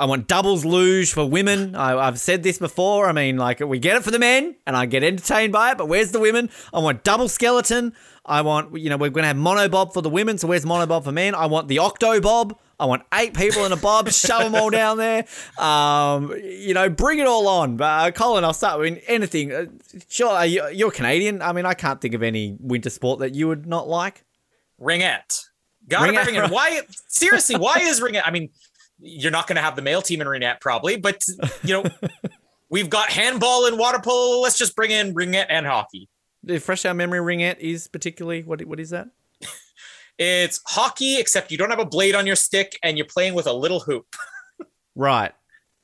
I want doubles luge for women. I, I've said this before. I mean, like we get it for the men and I get entertained by it, but where's the women? I want double skeleton. I want, you know, we're going to have monobob for the women. So where's monobob for men? I want the octo bob. I want eight people in a bob, shove them all down there. Um, you know, bring it all on. Uh, Colin, I'll start with anything. Uh, sure, uh, you- you're Canadian. I mean, I can't think of any winter sport that you would not like. ringette gotta Ringette, bring it why seriously why is ringette i mean you're not going to have the male team in ringette probably but you know we've got handball and water polo let's just bring in ringette and hockey The fresh our memory ringette is particularly what? What is that? It's hockey except you don't have a blade on your stick and you're playing with a little hoop Right.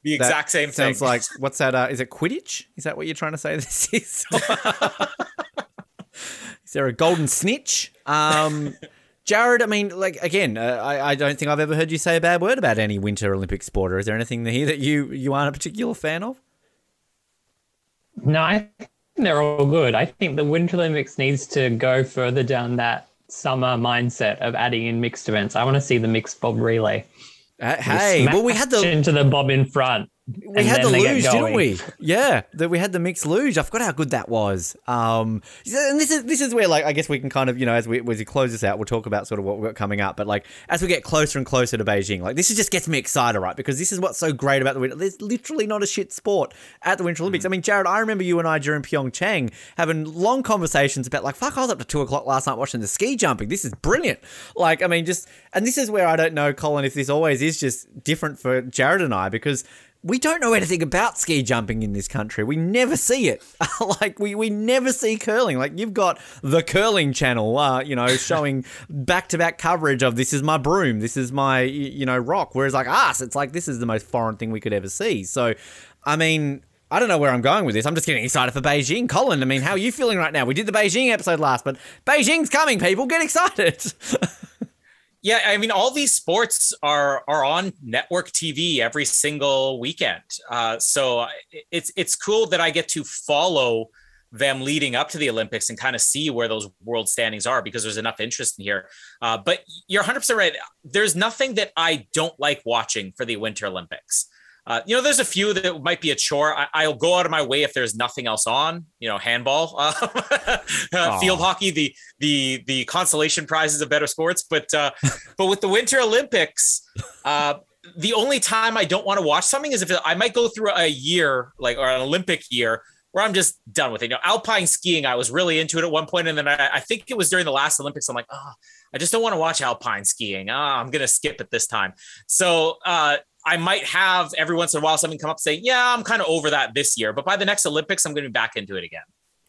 the That exact same thing. Sounds thing like what's that? Uh, is it Quidditch? Is that what you're trying to say? This is. is there a golden snitch? Um, Jared, I mean, like again, uh, I, I don't think I've ever heard you say a bad word about any Winter Olympic sport. Or is there anything here that you you aren't a particular fan of? No, I think they're all good. I think the Winter Olympics needs to go further down that summer mindset of adding in mixed events. I want to see the mixed bob relay. Uh, hey, well, we had the into the bob in front. We and had the luge, didn't we? Yeah, that we had the mixed luge. I forgot how good that was. Um, and this is this is where like I guess we can kind of you know as we as we close this out, we'll talk about sort of what we've got coming up. But like as we get closer and closer to Beijing, like this is just gets me excited, right? Because this is what's so great about the winter. There's literally not a shit sport at the Winter Olympics. I mean, Jared, I remember you and I during Pyeongchang having long conversations about like fuck, I was up to two o'clock last night watching the ski jumping. This is brilliant. Like I mean, just and this is where I don't know, Colin, if this always is just different for Jared and I because we don't know anything about ski jumping in this country. We never see it. like we, we never see curling. Like you've got the curling channel, uh, you know, showing back to back coverage of this is my broom, this is my you know rock. Whereas like us, it's like this is the most foreign thing we could ever see. So, I mean. I don't know where I'm going with this. I'm just getting excited for Beijing. Colin, I mean, how are you feeling right now? We did the Beijing episode last, but Beijing's coming, people. Get excited. Yeah, I mean, all these sports are are on network TV every single weekend. Uh, so it's it's cool that I get to follow them leading up to the Olympics and kind of see where those world standings are because there's enough interest in here. Uh, but you're 100% right. There's nothing that I don't like watching for the Winter Olympics. Uh, you know, there's a few that might be a chore. I, will go out of my way if there's nothing else on. You know, handball, uh, field hockey, the the the consolation prizes of better sports. But uh, but with the Winter Olympics, uh, the only time I don't want to watch something is if I might go through a year like or an Olympic year where I'm just done with it. You know, alpine skiing, I was really into it at one point, and then I, I think it was during the last Olympics. I'm like, oh, I just don't want to watch alpine skiing. Oh, I'm gonna skip it this time. So uh, I might have every once in a while something come up and say, yeah, I'm kind of over that this year, but by the next Olympics, I'm going to be back into it again.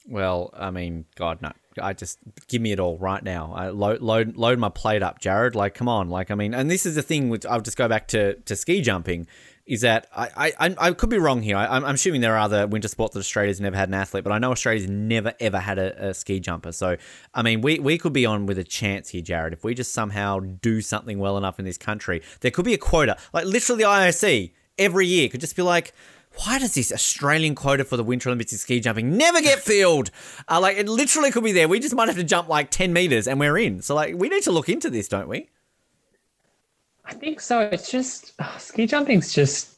Well, I mean, God, no. I just give me it all right now. I load, load, load my plate up, Jared. Like, come on. Like, I mean, and this is the thing. Which I'll just go back to to ski jumping is that I, I, I could be wrong here. I, am assuming there are other winter sports that Australia's never had an athlete, but I know Australia's never ever had a, a, ski jumper. So, I mean, we, we could be on with a chance here, Jared. If we just somehow do something well enough in this country, there could be a quota. Like, literally, the IOC every year could just be like, why does this Australian quota for the Winter Olympics in ski jumping never get filled? Uh, like, it literally could be there. We just might have to jump like 10 meters and we're in. So, like, we need to look into this, don't we? I think so. It's just oh, ski jumping's just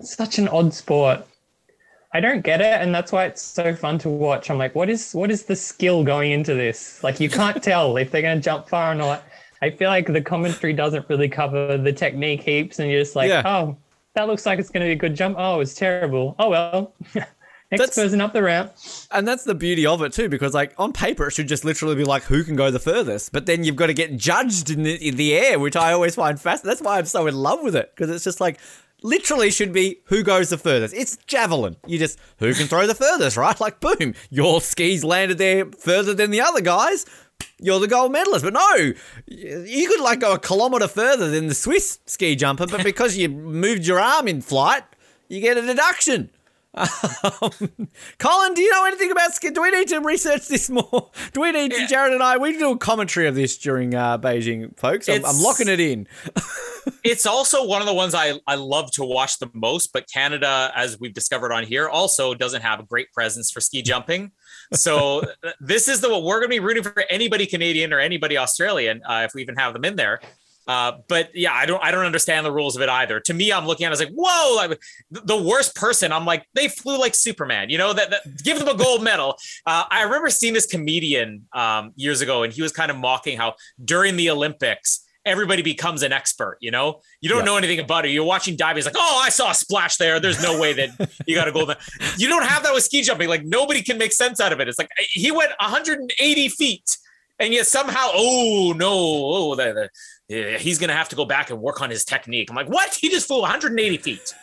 such an odd sport. I don't get it, and that's why it's so fun to watch. I'm like, what is what is the skill going into this? Like, you can't tell if they're going to jump far or not. I feel like the commentary doesn't really cover the technique heaps, and you're just like, yeah. oh, that looks like it's going to be a good jump. Oh, it's terrible. Oh well. Next that's, person up the ramp. And that's the beauty of it too, because like on paper it should just literally be like who can go the furthest, but then you've got to get judged in the, in the air, which I always find fascinating. That's why I'm so in love with it because it's just like literally should be who goes the furthest. It's javelin. You just who can throw the furthest, right? Like boom, your skis landed there further than the other guys. You're the gold medalist, but no, you could like go a kilometer further than the Swiss ski jumper, but because you moved your arm in flight, you get a deduction. Um, Colin, do you know anything about ski? Do we need to research this more? Do we need to, Jared and I, we do a commentary of this during uh, Beijing, folks. I'm, I'm locking it in. it's also one of the ones I, I love to watch the most, but Canada, as we've discovered on here, also doesn't have a great presence for ski jumping. So this is the what we're going to be rooting for anybody Canadian or anybody Australian, uh, if we even have them in there, uh, but yeah, I don't I don't understand the rules of it either. To me, I'm looking at it as like, whoa, like, the worst person. I'm like, they flew like Superman, you know, that, that give them a gold medal. Uh, I remember seeing this comedian um, years ago, and he was kind of mocking how during the Olympics, everybody becomes an expert, you know? You don't yeah. know anything about it. You're watching diving, it's like, oh, I saw a splash there. There's no way that you got a gold medal. You don't have that with ski jumping. Like nobody can make sense out of it. It's like he went 180 feet and yet somehow, oh no, oh, the, the, he's going to have to go back and work on his technique. I'm like, what? He just flew 180 feet.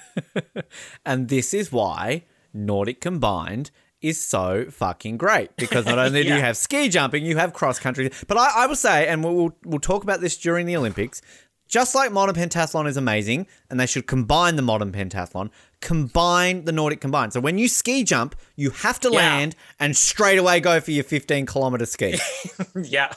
and this is why Nordic combined is so fucking great because not only yeah. do you have ski jumping, you have cross country. But I, I will say, and we'll we'll talk about this during the Olympics. Just like modern pentathlon is amazing, and they should combine the modern pentathlon, combine the Nordic combined. So when you ski jump, you have to yeah. land and straight away go for your 15 kilometer ski. yeah.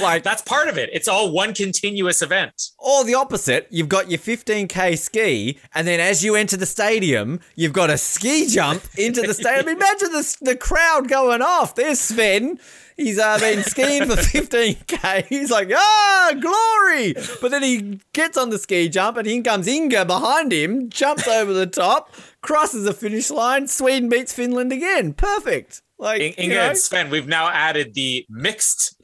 like that's part of it. It's all one continuous event. Or the opposite, you've got your 15k ski and then as you enter the stadium, you've got a ski jump into the stadium. Imagine the, the crowd going off. There's Sven He's uh, been skiing for 15k. He's like, ah, glory! But then he gets on the ski jump, and in comes Inga behind him, jumps over the top, crosses the finish line. Sweden beats Finland again. Perfect. Like Inga you know? and Sven, we've now added the mixed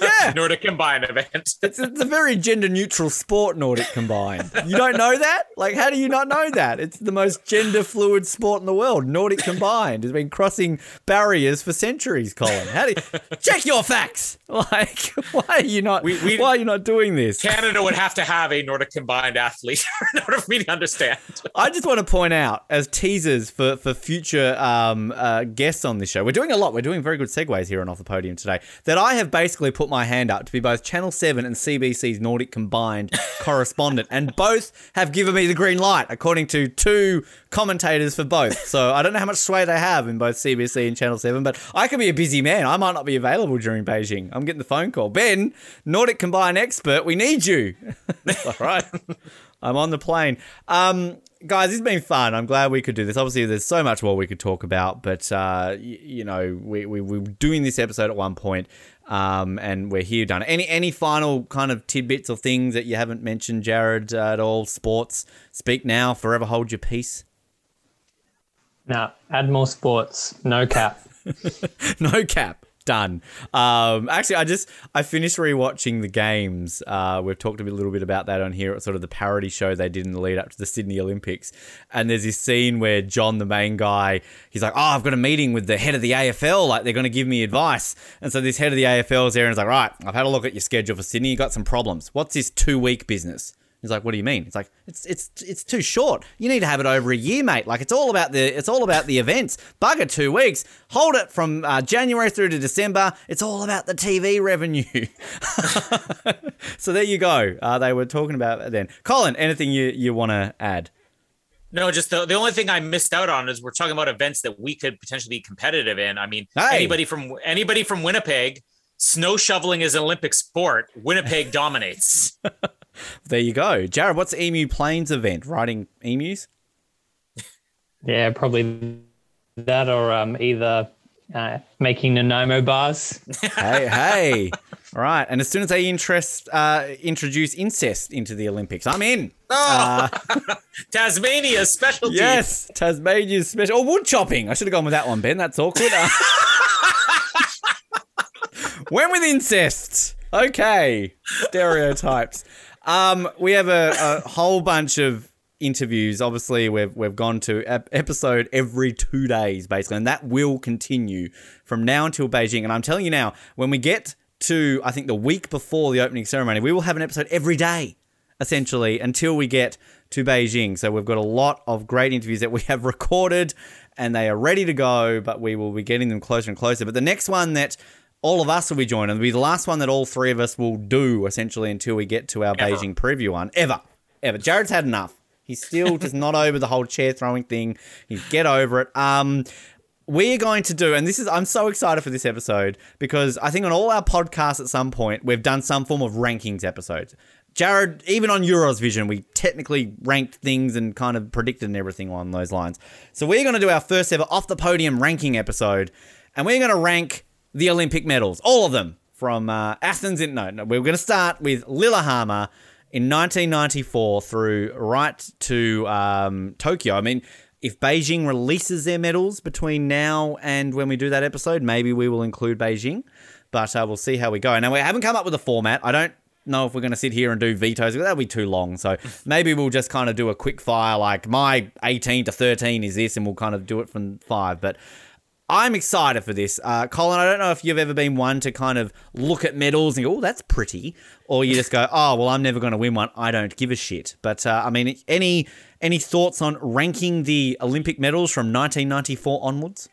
Yeah. Nordic combined event. It's, it's a very gender neutral sport, Nordic combined. You don't know that? Like, how do you not know that? It's the most gender fluid sport in the world. Nordic combined has been crossing barriers for centuries, Colin. How do you check your facts? Like, why are you not? We- we- why are you not doing this? Canada would have to have a Nordic combined athlete in order for me to understand. I just want to point out as teasers for for future um, uh, guests on this show. We're doing a lot. We're doing very good segues here on off the podium today. That I have basically put my hand up to be both Channel Seven and CBC's Nordic combined correspondent, and both have given me the green light, according to two commentators for both. So I don't know how much sway they have in both CBC and Channel Seven, but I could be a busy man. I might not be available during Beijing. I'm getting the phone call. Ben, Nordic combined expert, we need you. All right. I'm on the plane. Um, guys, it's been fun. I'm glad we could do this. Obviously, there's so much more we could talk about, but uh, y- you know, we, we, we were doing this episode at one point, um, and we're here done. Any any final kind of tidbits or things that you haven't mentioned, Jared, uh, at all? Sports. Speak now. Forever hold your peace. Now, add more sports. No cap. no cap. Done. Um, actually, I just I finished rewatching the games. Uh, we've talked a little bit about that on here. It's sort of the parody show they did in the lead up to the Sydney Olympics. And there's this scene where John, the main guy, he's like, "Oh, I've got a meeting with the head of the AFL. Like they're going to give me advice." And so this head of the AFL is there and is like, "Right, I've had a look at your schedule for Sydney. You got some problems. What's this two week business?" He's like, "What do you mean?" It's like, "It's it's it's too short. You need to have it over a year, mate. Like it's all about the it's all about the events. Bugger two weeks. Hold it from uh, January through to December. It's all about the TV revenue." so there you go. Uh, they were talking about it then. Colin, anything you you want to add? No, just the, the only thing I missed out on is we're talking about events that we could potentially be competitive in. I mean, Hey. anybody from anybody from Winnipeg, snow shoveling is an Olympic sport. Winnipeg dominates. There you go, Jared. What's Emu Plains event? Riding emus? Yeah, probably that or um, either uh, making Nanaimo bars. hey, hey. All right. And as soon as they interest, uh, introduce incest into the Olympics, I'm in. Oh, Tasmania's specialty. Yes, Tasmania's special. Oh, wood chopping. I should have gone with that one, Ben. That's awkward. Uh, Went with incest. Okay. Stereotypes. Um, we have a, a whole bunch of interviews. Obviously, we've we've gone to ep- episode every two days, basically, and that will continue from now until Beijing. And I'm telling you now, when we get to I think the week before the opening ceremony, we will have an episode every day essentially until we get to Beijing. So we've got a lot of great interviews that we have recorded and they are ready to go, but we will be getting them closer and closer. But the next one that all of us will be joining It'll be the last one that all three of us will do essentially until we get to our Ever. Beijing preview one. Ever. Ever. Jared's had enough. He's still just not over the whole chair throwing thing. He's get over it. Um we're going to do, and this is, I'm so excited for this episode because I think on all our podcasts at some point, we've done some form of rankings episodes. Jared, even on Euros Vision, we technically ranked things and kind of predicted and everything along those lines. So we're going to do our first ever off the podium ranking episode, and we're going to rank the Olympic medals, all of them from uh, Athens. In no, no, we're going to start with Lillehammer in 1994 through right to um, Tokyo. I mean, if Beijing releases their medals between now and when we do that episode, maybe we will include Beijing, but uh, we'll see how we go. Now, we haven't come up with a format. I don't know if we're going to sit here and do vetoes. That'll be too long. So maybe we'll just kind of do a quick fire, like my 18 to 13 is this, and we'll kind of do it from five. But I'm excited for this. Uh, Colin, I don't know if you've ever been one to kind of look at medals and go, oh, that's pretty. Or you just go, oh, well, I'm never going to win one. I don't give a shit. But, uh, I mean, any any thoughts on ranking the Olympic medals from 1994 onwards?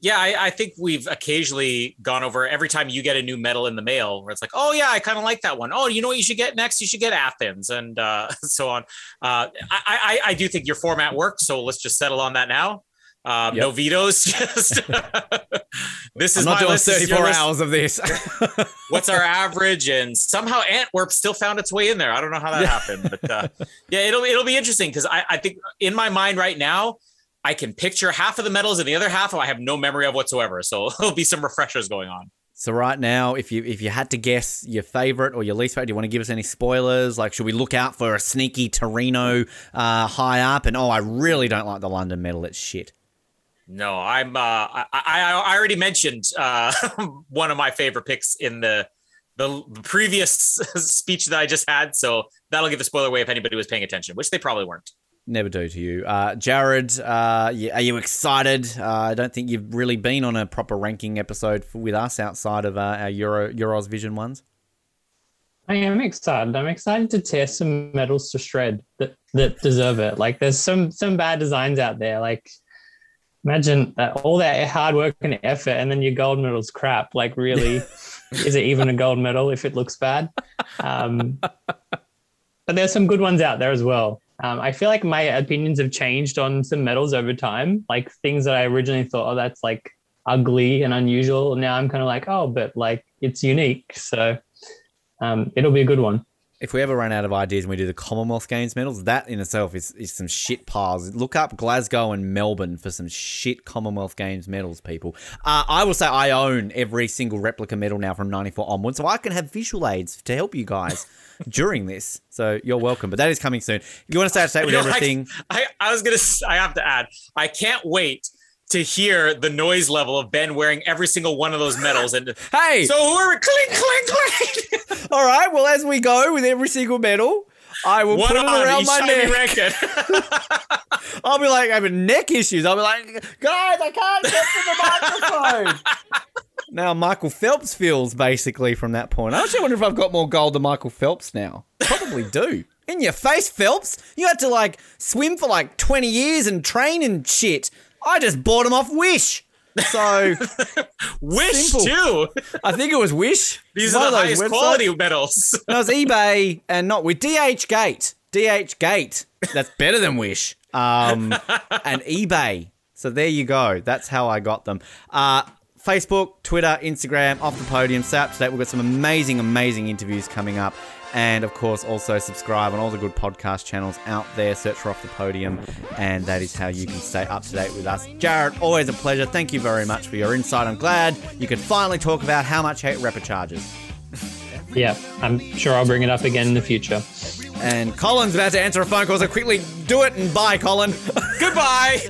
Yeah, I, I think we've occasionally gone over every time you get a new medal in the mail where it's like, oh yeah, I kind of like that one. Oh, you know what you should get next? You should get Athens and uh, so on. Uh, I, I, I do think your format worked, so let's just settle on that now. Um, No vetoes. Just this is I'm not my doing list, this is your 34 list. hours of this. What's our average? And somehow Antwerp still found its way in there. I don't know how that happened, but uh, yeah, it'll it'll be interesting because I, I think in my mind right now, I can picture half of the medals and the other half I have no memory of whatsoever. So there'll be some refreshers going on. So right now, if you if you had to guess your favorite or your least favorite, do you want to give us any spoilers? Like, should we look out for a sneaky Torino uh, high up? And oh, I really don't like the London medal. It's shit. No, I'm. Uh, I, I I already mentioned uh, one of my favorite picks in the the previous speech that I just had, so that'll give a spoiler away if anybody was paying attention, which they probably weren't. Never do to you, uh, Jared. Uh, are you excited? Uh, I don't think you've really been on a proper ranking episode for, with us outside of uh, our Euro Euros Vision ones. I am excited. I'm excited to tear some medals to shred that, that deserve it. Like there's some some bad designs out there. Like imagine that all that hard work and effort, and then your gold medal's crap. Like really, is it even a gold medal if it looks bad? Um, but there's some good ones out there as well. Um, I feel like my opinions have changed on some medals over time. Like things that I originally thought, oh, that's like ugly and unusual. Now I'm kind of like, oh, but like it's unique. So um, it'll be a good one. If we ever run out of ideas and we do the Commonwealth Games medals, that in itself is, is some shit piles. Look up Glasgow and Melbourne for some shit Commonwealth Games medals, people. Uh, I will say I own every single replica medal now from 94 onwards, so I can have visual aids to help you guys during this. So you're welcome. But that is coming soon. If you want to stay up to date with everything, I, I was gonna. s- I have to add. I can't wait to hear the noise level of Ben wearing every single one of those medals. And hey, so who are clink clink clink? all right. Well, as we go with every single medal, I will One put it around my neck. I'll be like having neck issues. I'll be like, guys, I can't get to the microphone. now Michael Phelps feels basically from that point. I actually wonder if I've got more gold than Michael Phelps now. Probably do. In your face, Phelps. You had to like swim for like 20 years and train and shit. I just bought them off Wish. So Wish Simple. too. I think it was Wish. These One are the highest websites. quality medals. No, it's eBay and not with DH Gate. DH Gate. That's better than Wish. Um, and eBay. So there you go. That's how I got them. Uh, Facebook, Twitter, Instagram, off the podium. Stay up to date. We've got some amazing, amazing interviews coming up. And of course, also subscribe on all the good podcast channels out there. Search for Off the Podium, and that is how you can stay up to date with us. Jared, always a pleasure. Thank you very much for your insight. I'm glad you could finally talk about how much hate repechages. Yeah, I'm sure I'll bring it up again in the future. And Colin's about to answer a phone call, so quickly do it and bye, Colin. Goodbye.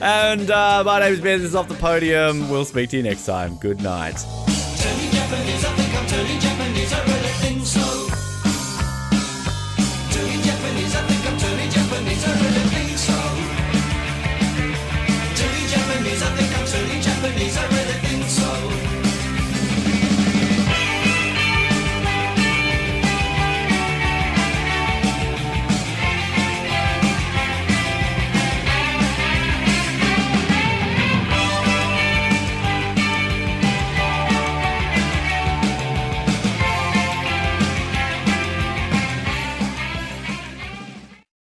and uh, my name is Ben. This is Off the Podium. We'll speak to you next time. Good night.